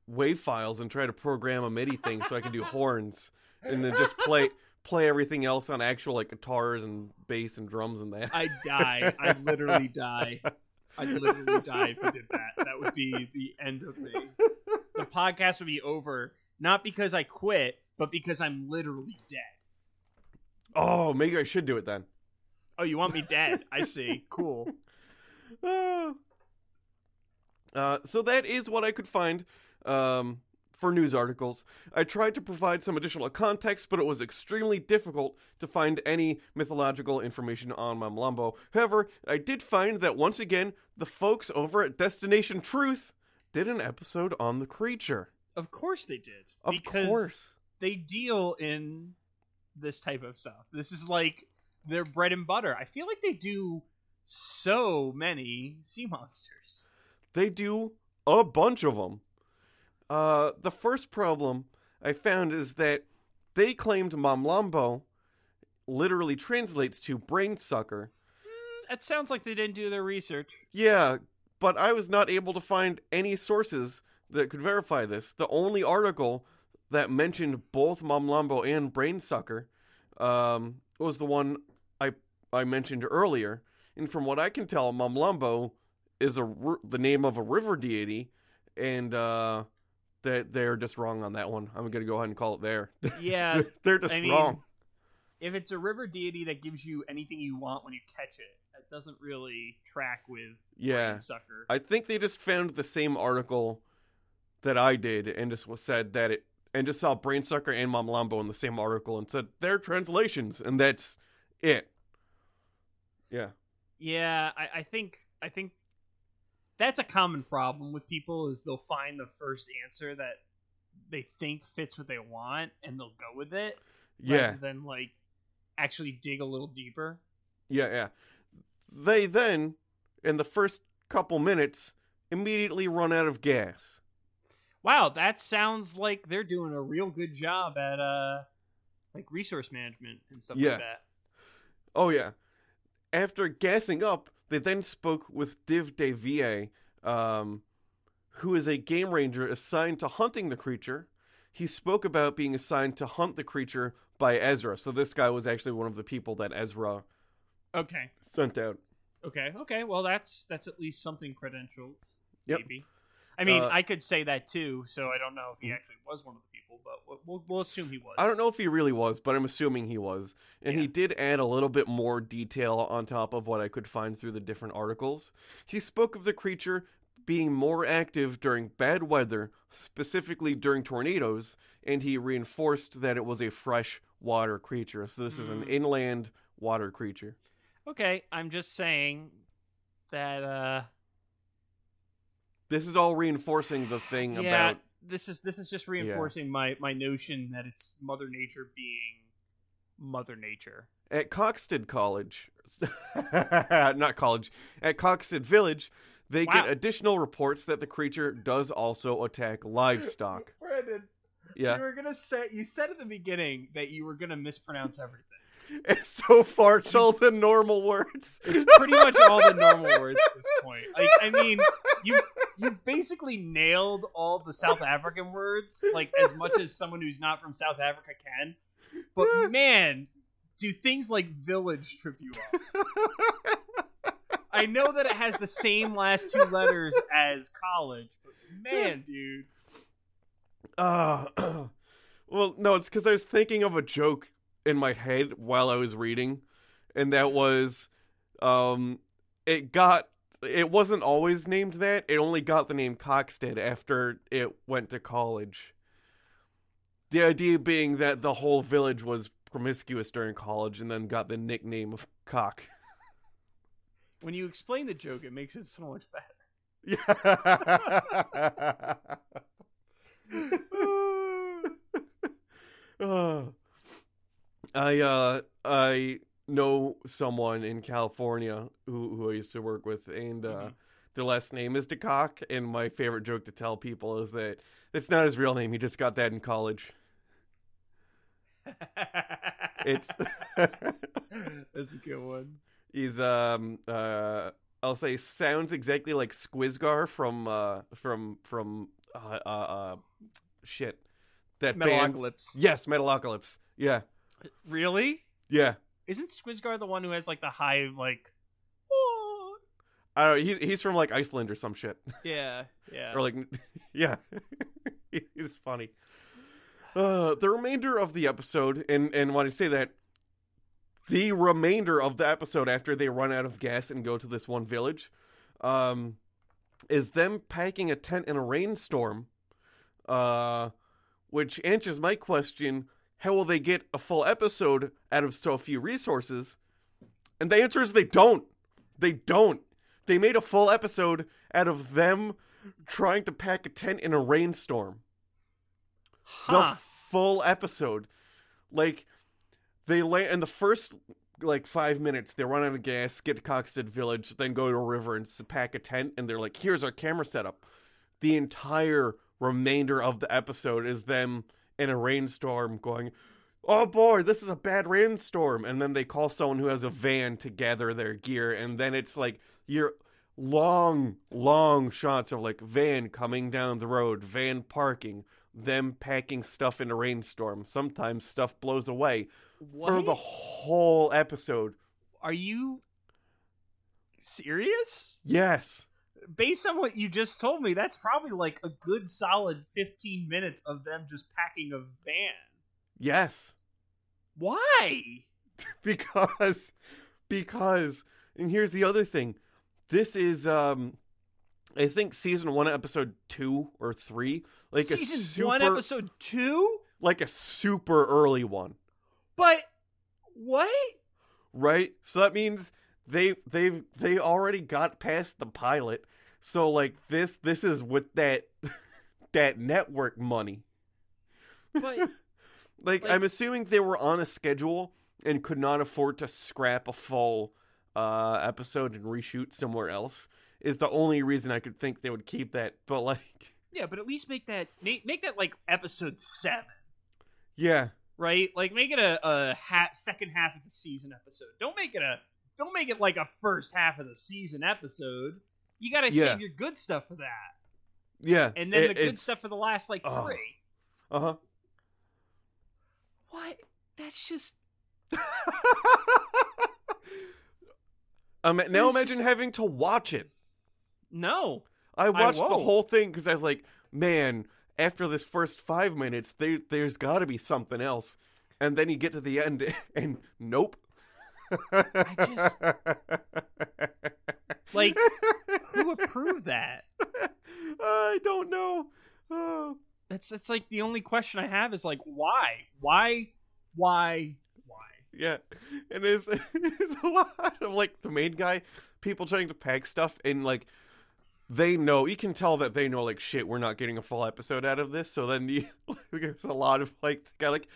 [SPEAKER 1] wave files and try to program a MIDI thing so I can do horns and then just play play everything else on actual like guitars and bass and drums and that.
[SPEAKER 2] I'd die. I'd literally die. I'd literally die if I did that. That would be the end of me. The podcast would be over, not because I quit, but because I'm literally dead.
[SPEAKER 1] Oh, maybe I should do it then.
[SPEAKER 2] Oh, you want me dead? I see. Cool.
[SPEAKER 1] Uh, uh, so that is what I could find um, for news articles. I tried to provide some additional context, but it was extremely difficult to find any mythological information on Mamlambo. However, I did find that once again, the folks over at Destination Truth did an episode on the creature.
[SPEAKER 2] Of course they did.
[SPEAKER 1] Of
[SPEAKER 2] because
[SPEAKER 1] course.
[SPEAKER 2] they deal in this type of stuff. This is like their bread and butter. I feel like they do so many sea monsters.
[SPEAKER 1] They do a bunch of them. Uh, the first problem I found is that they claimed Mamlambo literally translates to brain sucker.
[SPEAKER 2] It sounds like they didn't do their research.
[SPEAKER 1] Yeah, but I was not able to find any sources that could verify this. The only article that mentioned both Mamlambo and brain sucker um, was the one I I mentioned earlier. And from what I can tell, Mamlambo is a the name of a river deity, and uh, that they're just wrong on that one. I'm gonna go ahead and call it there.
[SPEAKER 2] Yeah,
[SPEAKER 1] they're just
[SPEAKER 2] I mean,
[SPEAKER 1] wrong.
[SPEAKER 2] if it's a river deity that gives you anything you want when you catch it, that doesn't really track with
[SPEAKER 1] Yeah,
[SPEAKER 2] Sucker.
[SPEAKER 1] I think they just found the same article that I did and just said that it and just saw Brainsucker and Mamlambo in the same article and said they're translations and that's it. Yeah.
[SPEAKER 2] Yeah, I, I think I think that's a common problem with people is they'll find the first answer that they think fits what they want and they'll go with it.
[SPEAKER 1] Yeah.
[SPEAKER 2] Then like actually dig a little deeper.
[SPEAKER 1] Yeah, yeah. They then in the first couple minutes immediately run out of gas.
[SPEAKER 2] Wow, that sounds like they're doing a real good job at uh like resource management and stuff
[SPEAKER 1] Yeah.
[SPEAKER 2] like that.
[SPEAKER 1] Oh yeah. After gassing up, they then spoke with Div De Vie, um, who is a game ranger assigned to hunting the creature. He spoke about being assigned to hunt the creature by Ezra. So this guy was actually one of the people that Ezra
[SPEAKER 2] Okay.
[SPEAKER 1] sent out.
[SPEAKER 2] Okay. Okay. Well, that's that's at least something credentialed.
[SPEAKER 1] Yep.
[SPEAKER 2] Maybe. I mean,
[SPEAKER 1] Uh,
[SPEAKER 2] I could say that too, so I don't know if he actually was one of the people, but we'll- we'll, assume he was.
[SPEAKER 1] I don't know if he really was, but I'm assuming he was. And he did add a little bit more detail on top of what I could find through the different articles. He spoke of the creature being more active during bad weather, specifically during tornadoes, and he reinforced that it was a fresh water creature. So this is an
[SPEAKER 2] Mm.
[SPEAKER 1] inland water creature.
[SPEAKER 2] Okay, I'm just saying that uh
[SPEAKER 1] This is all reinforcing the thing
[SPEAKER 2] yeah,
[SPEAKER 1] about
[SPEAKER 2] this is this is just reinforcing my my notion that it's Mother Nature being Mother Nature.
[SPEAKER 1] at Coxted College, not college, at Coxted Village, they
[SPEAKER 2] Wow.
[SPEAKER 1] get additional reports that the creature does also attack livestock.
[SPEAKER 2] Brandon,
[SPEAKER 1] Yeah,
[SPEAKER 2] you were gonna say you said at the beginning that you were gonna mispronounce everything.
[SPEAKER 1] it's so far it's all the normal words.
[SPEAKER 2] It's pretty much all the normal words at this point. Like, I mean, you you basically nailed all the South African words, like as much as someone who's not from South Africa can. But man, do things like village trip you up? I know that it has the same last two letters as college, but man, dude.
[SPEAKER 1] Uh, well, no, it's because I was thinking of a joke in my head while I was reading, and that was, um, it got. It wasn't always named that. It only got the name Coxted after it went to college. The idea being that the whole village was promiscuous during college and then got the nickname of Cock.
[SPEAKER 2] When you explain the joke, it makes it so much better.
[SPEAKER 1] Yeah. Uh, I uh I know someone in California who who I used to work with and uh
[SPEAKER 2] Mhm.
[SPEAKER 1] their last name is DeCock and my favorite joke to tell people is that it's not his real name, he just got that in college. It's
[SPEAKER 2] That's a good one.
[SPEAKER 1] he's um uh I'll say sounds exactly like Skwisgaar from uh from from uh uh, uh shit that band.
[SPEAKER 2] Metalocalypse.
[SPEAKER 1] Yes, Metalocalypse. Yeah,
[SPEAKER 2] Really?
[SPEAKER 1] yeah.
[SPEAKER 2] Isn't Skwisgaar the one who has like the high like?
[SPEAKER 1] I don't know. He's he's from like Iceland or some shit,
[SPEAKER 2] Yeah, yeah.
[SPEAKER 1] or like yeah. he's funny. Uh, the remainder of the episode, and and when I say that, the remainder of the episode after they run out of gas and go to this one village um, is them packing a tent in a rainstorm. Uh, which answers my question how will they get a full episode out of so few resources? And the answer is they don't. They don't. They made a full episode out of them trying to pack a tent in a rainstorm.
[SPEAKER 2] Huh.
[SPEAKER 1] The full episode. Like they land in the first like five minutes, they run out of gas, get to Coxted Village, then go to a river and pack a tent, and they're like, "Here's our camera setup." The entire remainder of the episode is them in a rainstorm, going, "Oh boy, this is a bad rainstorm," and then they call someone who has a van to gather their gear, and then it's like you're long, long shots of like van coming down the road, van parking, them packing stuff in a rainstorm. Sometimes stuff blows away
[SPEAKER 2] what?
[SPEAKER 1] for the whole episode.
[SPEAKER 2] Are you serious?
[SPEAKER 1] Yes.
[SPEAKER 2] Based on what you just told me, that's probably like a good solid 15 minutes of them just packing a van.
[SPEAKER 1] Yes.
[SPEAKER 2] Why?
[SPEAKER 1] because because and here's the other thing. This is um I think season 1 episode 2 or 3 like a
[SPEAKER 2] Season
[SPEAKER 1] super
[SPEAKER 2] 1, episode 2?
[SPEAKER 1] like a super early one.
[SPEAKER 2] But what?
[SPEAKER 1] right? So that means they they've they already got past the pilot. So like this this is with that that network money.
[SPEAKER 2] But
[SPEAKER 1] Like,
[SPEAKER 2] Like-
[SPEAKER 1] I'm assuming they were on a schedule and could not afford to scrap a full uh episode and reshoot somewhere else. Is the only reason I could think they would keep that. But like
[SPEAKER 2] yeah, but at least make that make, make that like episode 7,
[SPEAKER 1] yeah.
[SPEAKER 2] right? Like make it a a ha- second half of the season episode. Don't make it a don't make it like a first half of the season episode. You got to
[SPEAKER 1] Yeah.
[SPEAKER 2] save your good stuff for that.
[SPEAKER 1] Yeah.
[SPEAKER 2] And then
[SPEAKER 1] it-
[SPEAKER 2] the good
[SPEAKER 1] it's-
[SPEAKER 2] stuff for the last like
[SPEAKER 1] oh.
[SPEAKER 2] 3.
[SPEAKER 1] Uh-huh.
[SPEAKER 2] What? That's just
[SPEAKER 1] um, now imagine
[SPEAKER 2] just-
[SPEAKER 1] having to watch it.
[SPEAKER 2] no.
[SPEAKER 1] I watched the whole thing because I was like, man, after this first five minutes, there, there's got to be something else. And then you get to the end, and nope.
[SPEAKER 2] just- Like who approved that?
[SPEAKER 1] I don't know. Oh.
[SPEAKER 2] It's it's like the only question I have is like why? Why? Why? Why?
[SPEAKER 1] Yeah, and there's, there's a lot of like the main guy, people trying to pack stuff, and like they know you can tell that they know like shit. We're not getting a full episode out of this, so then you, there's a lot of like the guy like,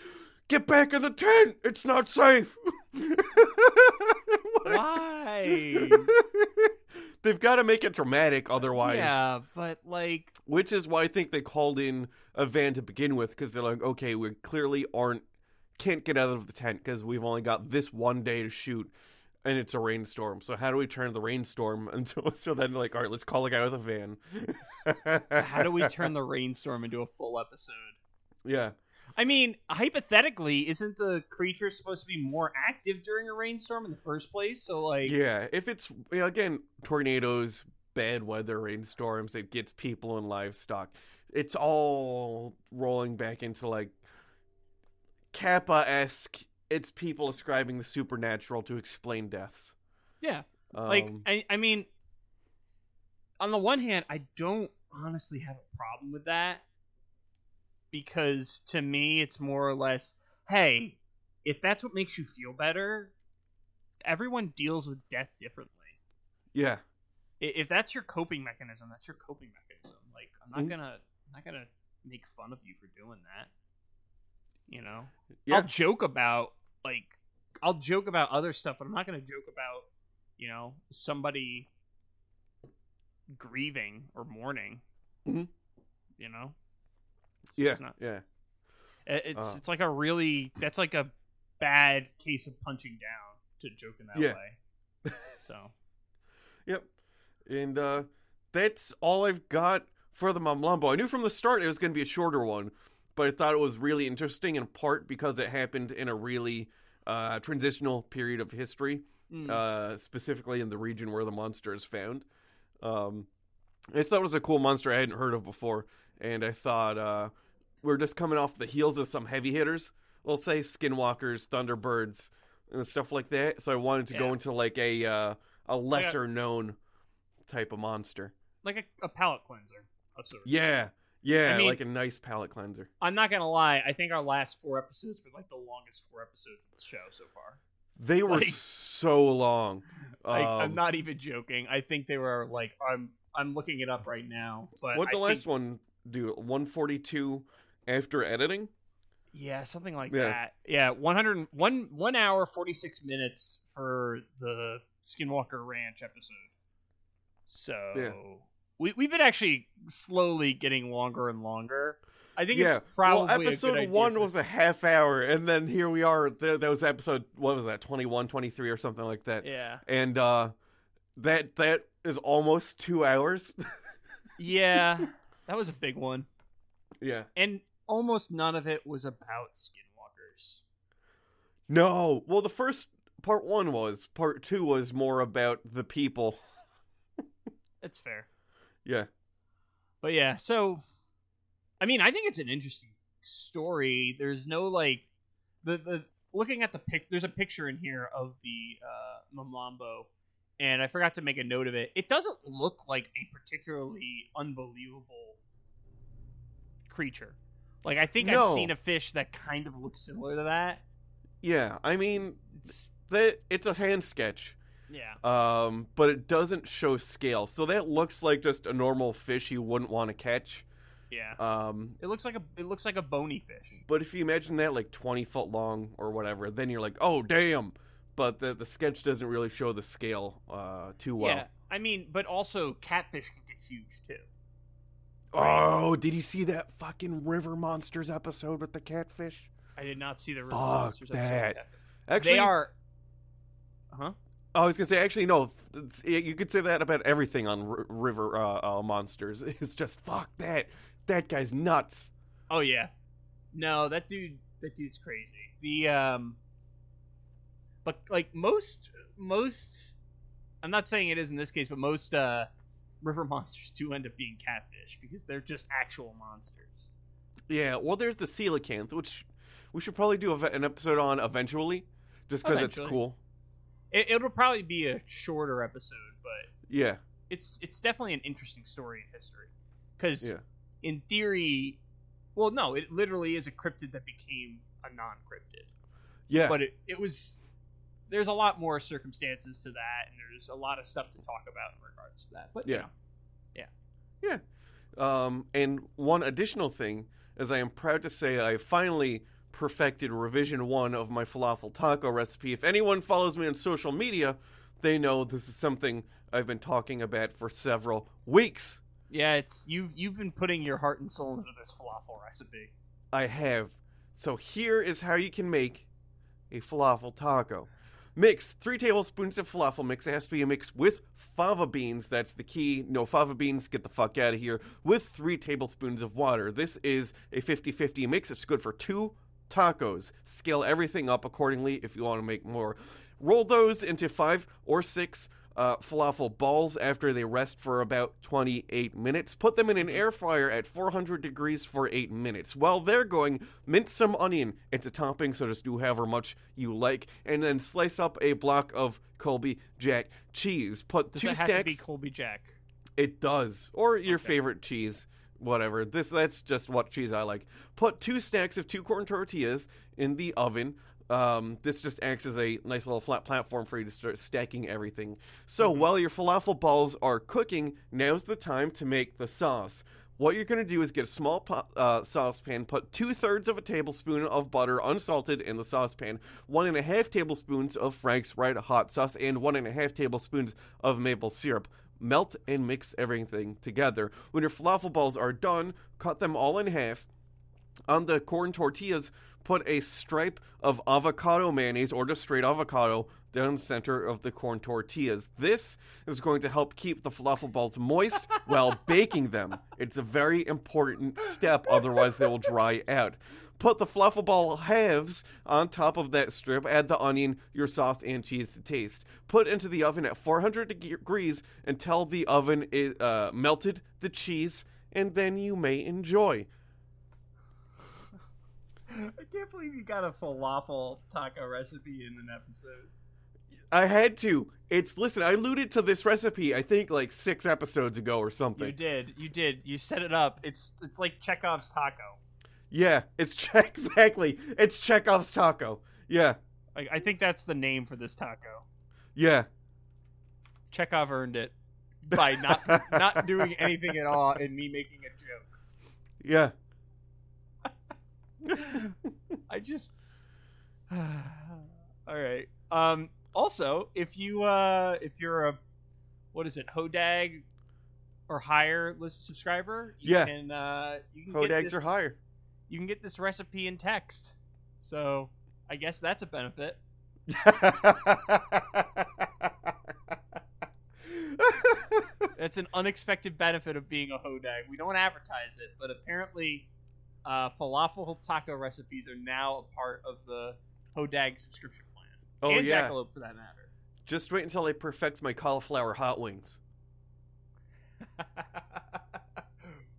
[SPEAKER 1] get back in the tent. It's not safe.
[SPEAKER 2] Why?
[SPEAKER 1] They've got to make it dramatic, otherwise.
[SPEAKER 2] Yeah, but like
[SPEAKER 1] Which is why I think they called in a van to begin with, because they're like, okay, we clearly aren't can't get out of the tent because we've only got this one day to shoot, and it's a rainstorm. So how do we turn the rainstorm until? So then, like, all right, let's call a guy with a van.
[SPEAKER 2] how do we turn the rainstorm into a full episode?
[SPEAKER 1] Yeah,
[SPEAKER 2] I mean, hypothetically, isn't the creature supposed to be more active during a rainstorm in the first place? So like
[SPEAKER 1] yeah. If it's you know, again tornadoes, bad weather, rainstorms, it gets people and livestock. It's all rolling back into like Kappa esque. It's people ascribing the supernatural to explain deaths.
[SPEAKER 2] yeah. Like
[SPEAKER 1] Um,
[SPEAKER 2] I I mean on the one hand, I don't honestly have a problem with that because to me it's more or less, hey, if that's what makes you feel better, everyone deals with death differently.
[SPEAKER 1] yeah,
[SPEAKER 2] If that's your coping mechanism, that's your coping mechanism. Like I'm not
[SPEAKER 1] Mhm.
[SPEAKER 2] gonna I'm not gonna make fun of you for doing that. You know?
[SPEAKER 1] yeah,
[SPEAKER 2] I'll joke about like I'll joke about other stuff, but I'm not gonna joke about you know somebody grieving or mourning.
[SPEAKER 1] Mhm.
[SPEAKER 2] You know, it's,
[SPEAKER 1] yeah,
[SPEAKER 2] it's not.
[SPEAKER 1] yeah.
[SPEAKER 2] It's
[SPEAKER 1] Uh.
[SPEAKER 2] it's like a really that's like a bad case of punching down to joke in that
[SPEAKER 1] Yeah.
[SPEAKER 2] way. So
[SPEAKER 1] Yep. And uh that's all I've got for the Mamlambo. I knew from the start it was going to be a shorter one, but I thought it was really interesting in part because it happened in a really uh transitional period of history,
[SPEAKER 2] mm,
[SPEAKER 1] uh specifically in the region where the monster is found. Um I just thought it was a cool monster I hadn't heard of before, and I thought uh we're just coming off the heels of some heavy hitters. We'll say skinwalkers, thunderbirds, and stuff like that. So I wanted to go into like a uh, a lesser known type of monster.
[SPEAKER 2] like a, a palate cleanser of sorts.
[SPEAKER 1] Yeah, yeah,
[SPEAKER 2] I mean-
[SPEAKER 1] like a nice palate cleanser.
[SPEAKER 2] I'm not gonna lie. I think our last four episodes were like the longest four episodes of the show so far.
[SPEAKER 1] They were
[SPEAKER 2] Like-
[SPEAKER 1] so long.
[SPEAKER 2] Like, I'm
[SPEAKER 1] Um,
[SPEAKER 2] not even joking. I think they were like I'm I'm looking it up right now. But
[SPEAKER 1] What
[SPEAKER 2] I
[SPEAKER 1] the last
[SPEAKER 2] think-
[SPEAKER 1] one do? 142 after editing.
[SPEAKER 2] Yeah, something like
[SPEAKER 1] Yeah.
[SPEAKER 2] that. Yeah, 100 one one hour 46 minutes for the Skinwalker Ranch episode. So
[SPEAKER 1] Yeah.
[SPEAKER 2] we we've been actually slowly getting longer and longer. I think
[SPEAKER 1] yeah,
[SPEAKER 2] it's probably
[SPEAKER 1] well, episode one was a half hour, and then here we are. Th- that was episode what was that? 21, 23 or something like that.
[SPEAKER 2] yeah
[SPEAKER 1] And uh, that that is almost two hours.
[SPEAKER 2] yeah that was a big one,
[SPEAKER 1] yeah.
[SPEAKER 2] and almost none of it was about Skinwalkers.
[SPEAKER 1] No. Well, the first part one was. Part two was more about the people.
[SPEAKER 2] That's fair.
[SPEAKER 1] Yeah.
[SPEAKER 2] But yeah, so I mean, I think it's an interesting story. There's no like the the looking at the pic. There's a picture in here of the uh, Mamlambo, and I forgot to make a note of it. It doesn't look like a particularly unbelievable creature. Like I think
[SPEAKER 1] No.
[SPEAKER 2] I've seen a fish that kind of looks similar to that.
[SPEAKER 1] Yeah. I mean,
[SPEAKER 2] It's
[SPEAKER 1] it's a hand sketch.
[SPEAKER 2] yeah.
[SPEAKER 1] Um, but it doesn't show scale. So that looks like just a normal fish you wouldn't want to catch.
[SPEAKER 2] Yeah.
[SPEAKER 1] Um,
[SPEAKER 2] It looks like a it looks like a bony fish.
[SPEAKER 1] but if you imagine that like 20 foot long or whatever, then you're like, oh, damn. But the, the sketch doesn't really show the scale uh, too well.
[SPEAKER 2] Yeah. I mean, but also catfish can get huge too.
[SPEAKER 1] Oh, did you see that fucking River Monsters episode with the catfish?
[SPEAKER 2] I did not see the River
[SPEAKER 1] Fuck
[SPEAKER 2] Monsters episode
[SPEAKER 1] that.
[SPEAKER 2] Catfish.
[SPEAKER 1] Actually,
[SPEAKER 2] they are. Huh?
[SPEAKER 1] I was gonna say, actually, no. You could say that about everything on R- River uh, uh, Monsters. It's just fuck that. That guy's nuts.
[SPEAKER 2] Oh yeah. No, that dude. That dude's crazy. The um. But like most most, I'm not saying it is in this case, but most uh, river monsters do end up being catfish because they're just actual monsters.
[SPEAKER 1] Yeah. Well, there's the coelacanth, which we should probably do an episode on eventually, just because it's cool.
[SPEAKER 2] It, it'll probably be a shorter episode, but
[SPEAKER 1] Yeah.
[SPEAKER 2] it's it's definitely an interesting story in history because
[SPEAKER 1] Yeah.
[SPEAKER 2] in theory, well, no, it literally is a cryptid that became a non-cryptid.
[SPEAKER 1] Yeah.
[SPEAKER 2] but it, it was there's a lot more circumstances to that and there's a lot of stuff to talk about in regards to that but you
[SPEAKER 1] Yeah.
[SPEAKER 2] know,
[SPEAKER 1] Um, and one additional thing is I am proud to say I finally perfected revision one of my falafel taco recipe. If anyone follows me on social media, they know this is something I've been talking about for several weeks.
[SPEAKER 2] yeah it's you've you've been putting your heart and soul into this falafel recipe
[SPEAKER 1] I have. So here is how you can make a falafel taco. Mix three tablespoons of falafel mix. It has to be a mix with fava beans. That's the key. No fava beans, get the fuck out of here. With three tablespoons of water. This is a 50 50 mix. It's good for two tacos. Scale everything up accordingly if you want to make more. Roll those into five or six uh, falafel balls after they rest for about 28 minutes. Put them in an air fryer at 400 degrees for 8 minutes. While they're going, mince some onion into topping, so just do however much you like, and then slice up a block of Colby Jack cheese. Put
[SPEAKER 2] does
[SPEAKER 1] two
[SPEAKER 2] that have
[SPEAKER 1] stacks.
[SPEAKER 2] to be colby jack
[SPEAKER 1] It does. Or your
[SPEAKER 2] Okay.
[SPEAKER 1] favorite cheese, whatever. This that's just what cheese I like. Put two stacks of two corn tortillas in the oven. Um, this just acts as a nice little flat platform for you to start stacking everything. So while your falafel balls are cooking, now's the time to make the sauce. What you're going to do is get a small uh, saucepan, put two thirds of a tablespoon of butter unsalted in the saucepan, one and a half tablespoons of Frank's Red Hot Sauce, and one and a half tablespoons of maple syrup. Melt and mix everything together. When your falafel balls are done, cut them all in half. On the corn tortillas, put a stripe of avocado mayonnaise or just straight avocado down the center of the corn tortillas. This is going to help keep the falafel balls moist while baking them. It's a very important step, otherwise, they will dry out. Put the falafel ball halves on top of that strip. Add the onion, your sauce, and cheese to taste. Put into the oven at 400 degrees until the oven is uh, melted the cheese, and then you may enjoy.
[SPEAKER 2] I can't believe you got a falafel taco recipe in an episode.
[SPEAKER 1] I had to. It's listen. I alluded to this recipe. I think like six episodes ago or something.
[SPEAKER 2] You did. You did. You set it up. It's it's like Chekhov's taco.
[SPEAKER 1] Yeah, it's che- exactly. It's Chekhov's taco. Yeah,
[SPEAKER 2] Like I think that's the name for this taco.
[SPEAKER 1] yeah.
[SPEAKER 2] Chekhov earned it by not not doing anything at all and me making a joke.
[SPEAKER 1] Yeah.
[SPEAKER 2] I just all right. Um also, if you uh if you're a what is it, Hodag or higher list subscriber, you
[SPEAKER 1] Yeah.
[SPEAKER 2] can uh you can get
[SPEAKER 1] Hodags
[SPEAKER 2] this,
[SPEAKER 1] are higher.
[SPEAKER 2] You can get this recipe in text. So, I guess that's a benefit. That's an unexpected benefit of being a Hodag. We don't advertise it, but apparently uh, falafel taco recipes are now a part of the Hodag subscription plan.
[SPEAKER 1] oh
[SPEAKER 2] and
[SPEAKER 1] yeah.
[SPEAKER 2] Jackalope for that matter.
[SPEAKER 1] Just wait until I perfect my cauliflower hot wings.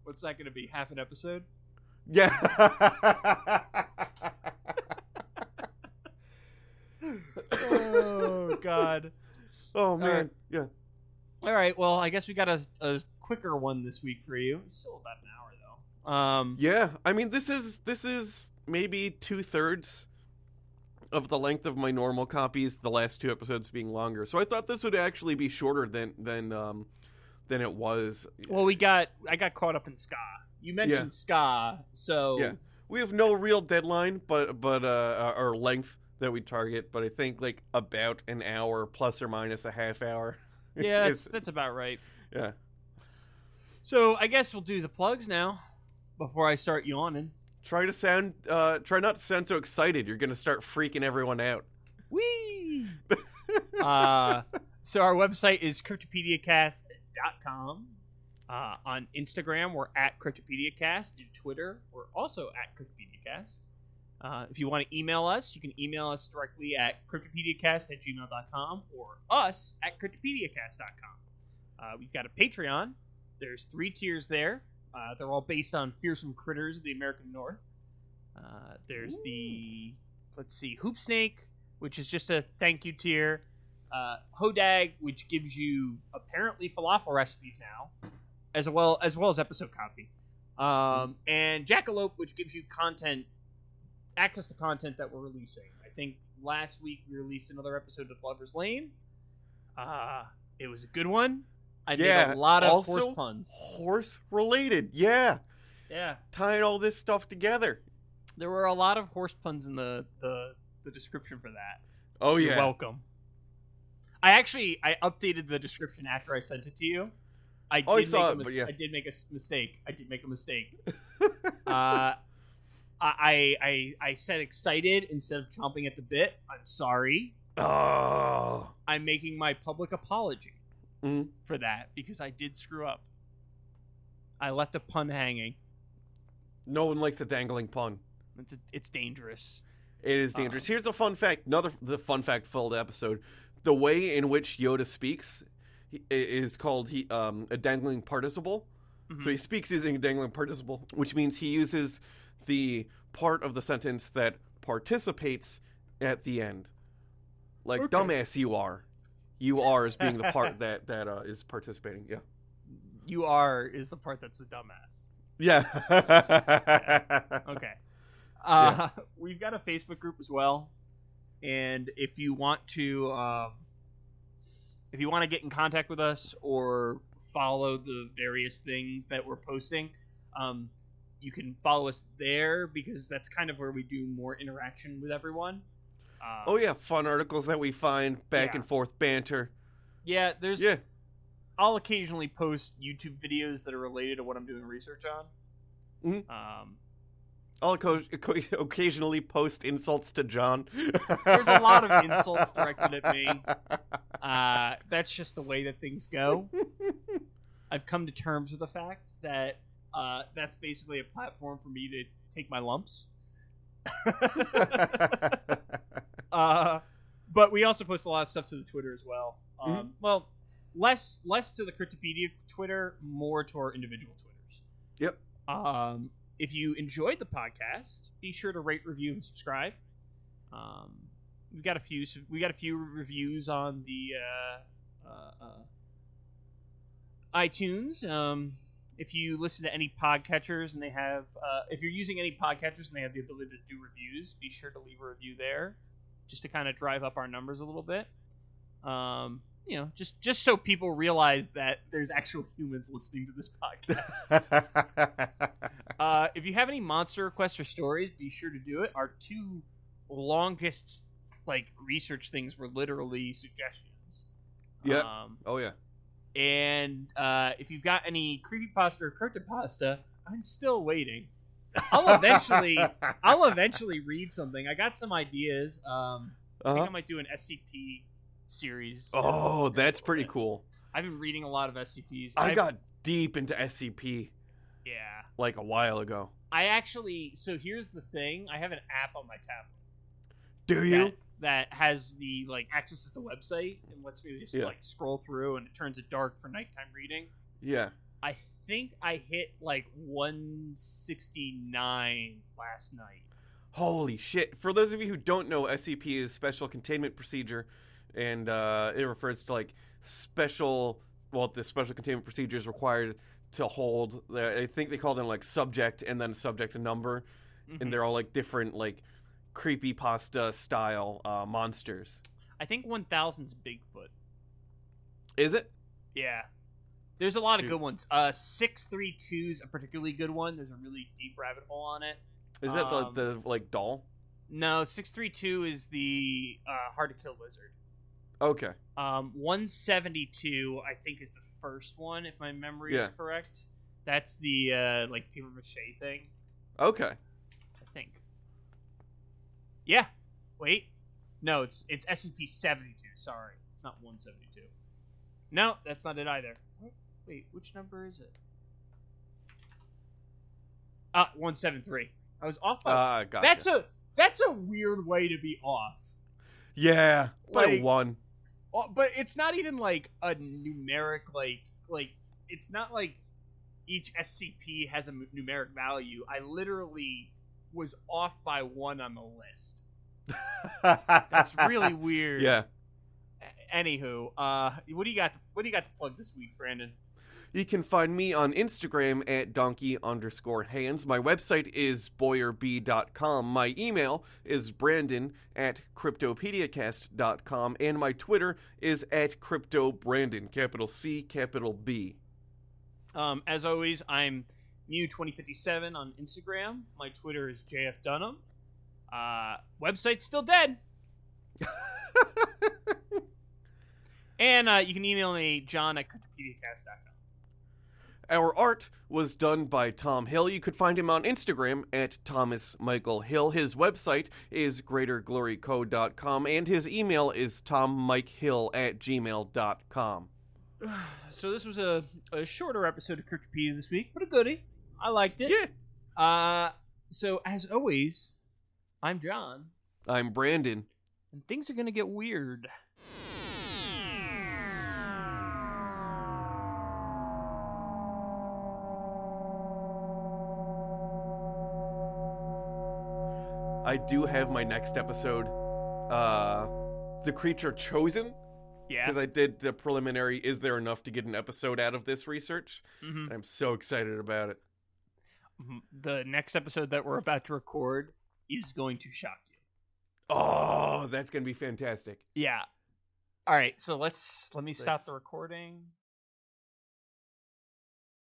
[SPEAKER 2] What's that going to be? Half an episode?
[SPEAKER 1] Yeah.
[SPEAKER 2] oh God!
[SPEAKER 1] oh man. Yeah.
[SPEAKER 2] All right. Well, I guess we got a, a quicker one this week for you. It's still about an hour though. Um,
[SPEAKER 1] Yeah. I mean, this is this is maybe two thirds of the length of my normal copies. The last two episodes being longer, so I thought this would actually be shorter than than um than it was.
[SPEAKER 2] well, we got I got caught up in ska. You mentioned ska, so
[SPEAKER 1] Yeah. We have no real deadline, but but uh or length that we target, but I think like about an hour plus or minus a half hour.
[SPEAKER 2] yeah, that's, that's about right.
[SPEAKER 1] yeah.
[SPEAKER 2] So I guess we'll do the plugs now before I start yawning.
[SPEAKER 1] Try to sound uh try not to sound so excited. You're gonna start freaking everyone out.
[SPEAKER 2] Whee! uh, so our website is cryptopediacast.com. Uh, on Instagram, we're at CryptopediaCast. In Twitter, we're also at CryptopediaCast. Uh, if you want to email us, you can email us directly at cryptopediacast at gmail.com or us at cryptopediacast.com. Uh, we've got a Patreon. There's three tiers there. Uh, they're all based on fearsome critters of the American North. Uh, there's the, let's see, Hoop Snake, which is just a thank you tier. Uh, Hodag, which gives you apparently falafel recipes now, as well as well as episode copy, um, and Jackalope, which gives you content, access to content that we're releasing. I think last week we released another episode of Lovers Lane. Uh, it was a good one. I
[SPEAKER 1] Yeah,
[SPEAKER 2] made a lot of
[SPEAKER 1] also-
[SPEAKER 2] horse puns.
[SPEAKER 1] Horse related, yeah.
[SPEAKER 2] Yeah,
[SPEAKER 1] Tying all this stuff together.
[SPEAKER 2] there were a lot of horse puns in the the, the description for that.
[SPEAKER 1] Oh
[SPEAKER 2] You're
[SPEAKER 1] yeah.
[SPEAKER 2] welcome. I actually I updated the description after I sent it to you. I did
[SPEAKER 1] Oh, I
[SPEAKER 2] make a
[SPEAKER 1] it,
[SPEAKER 2] mis-
[SPEAKER 1] but yeah.
[SPEAKER 2] I did make a s- mistake. I did make a mistake. uh, I I I said excited instead of chomping at the bit. I'm sorry.
[SPEAKER 1] oh.
[SPEAKER 2] I'm making my public apology
[SPEAKER 1] Mm.
[SPEAKER 2] for that because I did screw up. I left a pun hanging.
[SPEAKER 1] No one likes a dangling pun.
[SPEAKER 2] It's it's dangerous.
[SPEAKER 1] It is dangerous. Here's a fun fact. Another the fun fact filled episode. The way in which Yoda speaks is called he um, a dangling participle. So he speaks using a dangling participle, which means he uses the part of the sentence that participates at the end. Like
[SPEAKER 2] Okay.
[SPEAKER 1] dumbass you are. You are as being the part that that uh, is participating. Yeah.
[SPEAKER 2] You are is the part that's the dumbass.
[SPEAKER 1] Yeah.
[SPEAKER 2] Okay. Uh, We've got a Facebook group as well, and if you want to, um, if you want to get in contact with us or follow the various things that we're posting, um, you can follow us there because that's kind of where we do more interaction with everyone. Um,
[SPEAKER 1] Oh yeah, fun articles that we find, back
[SPEAKER 2] Yeah.
[SPEAKER 1] and forth banter.
[SPEAKER 2] yeah. There's
[SPEAKER 1] Yeah.
[SPEAKER 2] I'll occasionally post YouTube videos that are related to what I'm doing research on.
[SPEAKER 1] Mhm.
[SPEAKER 2] Um,
[SPEAKER 1] I'll co- occasionally post insults to John.
[SPEAKER 2] There's a lot of insults directed at me. Uh, that's just the way that things go. I've come to terms with the fact that uh, that's basically a platform for me to take my lumps. uh, but we also post a lot of stuff to the Twitter as well. Um, Well, less less to the Cryptopedia Twitter, more to our individual Twitters.
[SPEAKER 1] Yep.
[SPEAKER 2] Um, if you enjoyed the podcast, be sure to rate, review, and subscribe. Um, we got a few. We got a few reviews on the uh, uh, uh, iTunes. Um, if you listen to any podcatchers and they have, uh, if you're using any podcatchers and they have the ability to do reviews, be sure to leave a review there, just to kind of drive up our numbers a little bit. Um, you know, just just so people realize that there's actual humans listening to this podcast. uh, if you have any monster requests or stories, be sure to do it. Our two longest like research things were literally suggestions.
[SPEAKER 1] Yeah.
[SPEAKER 2] Um,
[SPEAKER 1] oh yeah.
[SPEAKER 2] and uh, if you've got any creepypasta or cryptopasta, I'm still waiting. I'll eventually, I'll eventually read something. I got some ideas. Um, I think
[SPEAKER 1] Uh-huh.
[SPEAKER 2] I might do an SCP series.
[SPEAKER 1] Oh, that's pretty cool.
[SPEAKER 2] I've been reading a lot of SCPs.
[SPEAKER 1] I
[SPEAKER 2] I've-
[SPEAKER 1] got deep into SCP
[SPEAKER 2] yeah.
[SPEAKER 1] like a while ago.
[SPEAKER 2] I actually. So here's the thing. I have an app on my tablet.
[SPEAKER 1] Do you?
[SPEAKER 2] that, that has the like access to the website and lets me just
[SPEAKER 1] Yeah.
[SPEAKER 2] like scroll through and it turns it dark for nighttime reading.
[SPEAKER 1] Yeah.
[SPEAKER 2] I think I hit like 169 last night.
[SPEAKER 1] Holy shit. For those of you who don't know, SCP is Special Containment Procedure, and uh, it refers to like special, well, the special containment procedure is required to hold, I think they call them like subject and then subject and number,
[SPEAKER 2] Mhm.
[SPEAKER 1] and they're all like different, like creepy pasta style uh, monsters.
[SPEAKER 2] I think 1000's Bigfoot.
[SPEAKER 1] Is it?
[SPEAKER 2] Yeah. There's a lot of good ones. Uh 632 is a particularly good one. There's a really deep rabbit hole on it.
[SPEAKER 1] Is that
[SPEAKER 2] Um,
[SPEAKER 1] the, the like doll?
[SPEAKER 2] No, 632 is the uh, hard to kill lizard.
[SPEAKER 1] Okay.
[SPEAKER 2] Um, 172, I think, is the first one, if my memory
[SPEAKER 1] Yeah.
[SPEAKER 2] is correct. That's the uh, like paper mache thing,
[SPEAKER 1] Okay.
[SPEAKER 2] I think. Yeah. Wait. No, it's it's SCP 72. Sorry, it's not 172. No, that's not it either. Wait, which number is it? Ah, 173. I was off by.
[SPEAKER 1] Uh, gotcha.
[SPEAKER 2] That's a that's a weird way to be off.
[SPEAKER 1] yeah, by
[SPEAKER 2] like-
[SPEAKER 1] one.
[SPEAKER 2] Oh, but it's not even like a numeric like like it's not like each SCP has a numeric value. I literally was off by one on the list. That's really weird.
[SPEAKER 1] Yeah.
[SPEAKER 2] Anywho, uh, what do you got? To, what do you got to plug this week, Brandon?
[SPEAKER 1] You can find me on Instagram at donkey underscore hands. My website is boyerb.com. My email is brandon at cryptopediacast.com. And my Twitter is at cryptobrandon, capital C, capital B.
[SPEAKER 2] Um, as always, I'm new2057 on Instagram. My Twitter is JF Dunham. Uh, website's still dead. and uh, you can email me, John at cryptopediacast.com.
[SPEAKER 1] Our art was done by Tom Hill. You could find him on Instagram at Thomas Michael Hill. His website is greaterglorycode.com, and his email is tommikehill at gmail.com.
[SPEAKER 2] So this was a, a shorter episode of Cryptopedia this week, but a goodie. I liked it.
[SPEAKER 1] Yeah.
[SPEAKER 2] Uh, so as always, I'm John,
[SPEAKER 1] I'm Brandon.
[SPEAKER 2] and things are gonna get weird.
[SPEAKER 1] I do have my next episode, uh, The Creature Chosen,
[SPEAKER 2] Yeah.
[SPEAKER 1] because I did the preliminary Is There Enough to Get an Episode Out of This research?
[SPEAKER 2] Mhm.
[SPEAKER 1] And I'm so excited about it.
[SPEAKER 2] Mhm. The next episode that we're about to record is going to shock you.
[SPEAKER 1] Oh, that's going to be fantastic.
[SPEAKER 2] Yeah. All right. So let's let me stop the recording.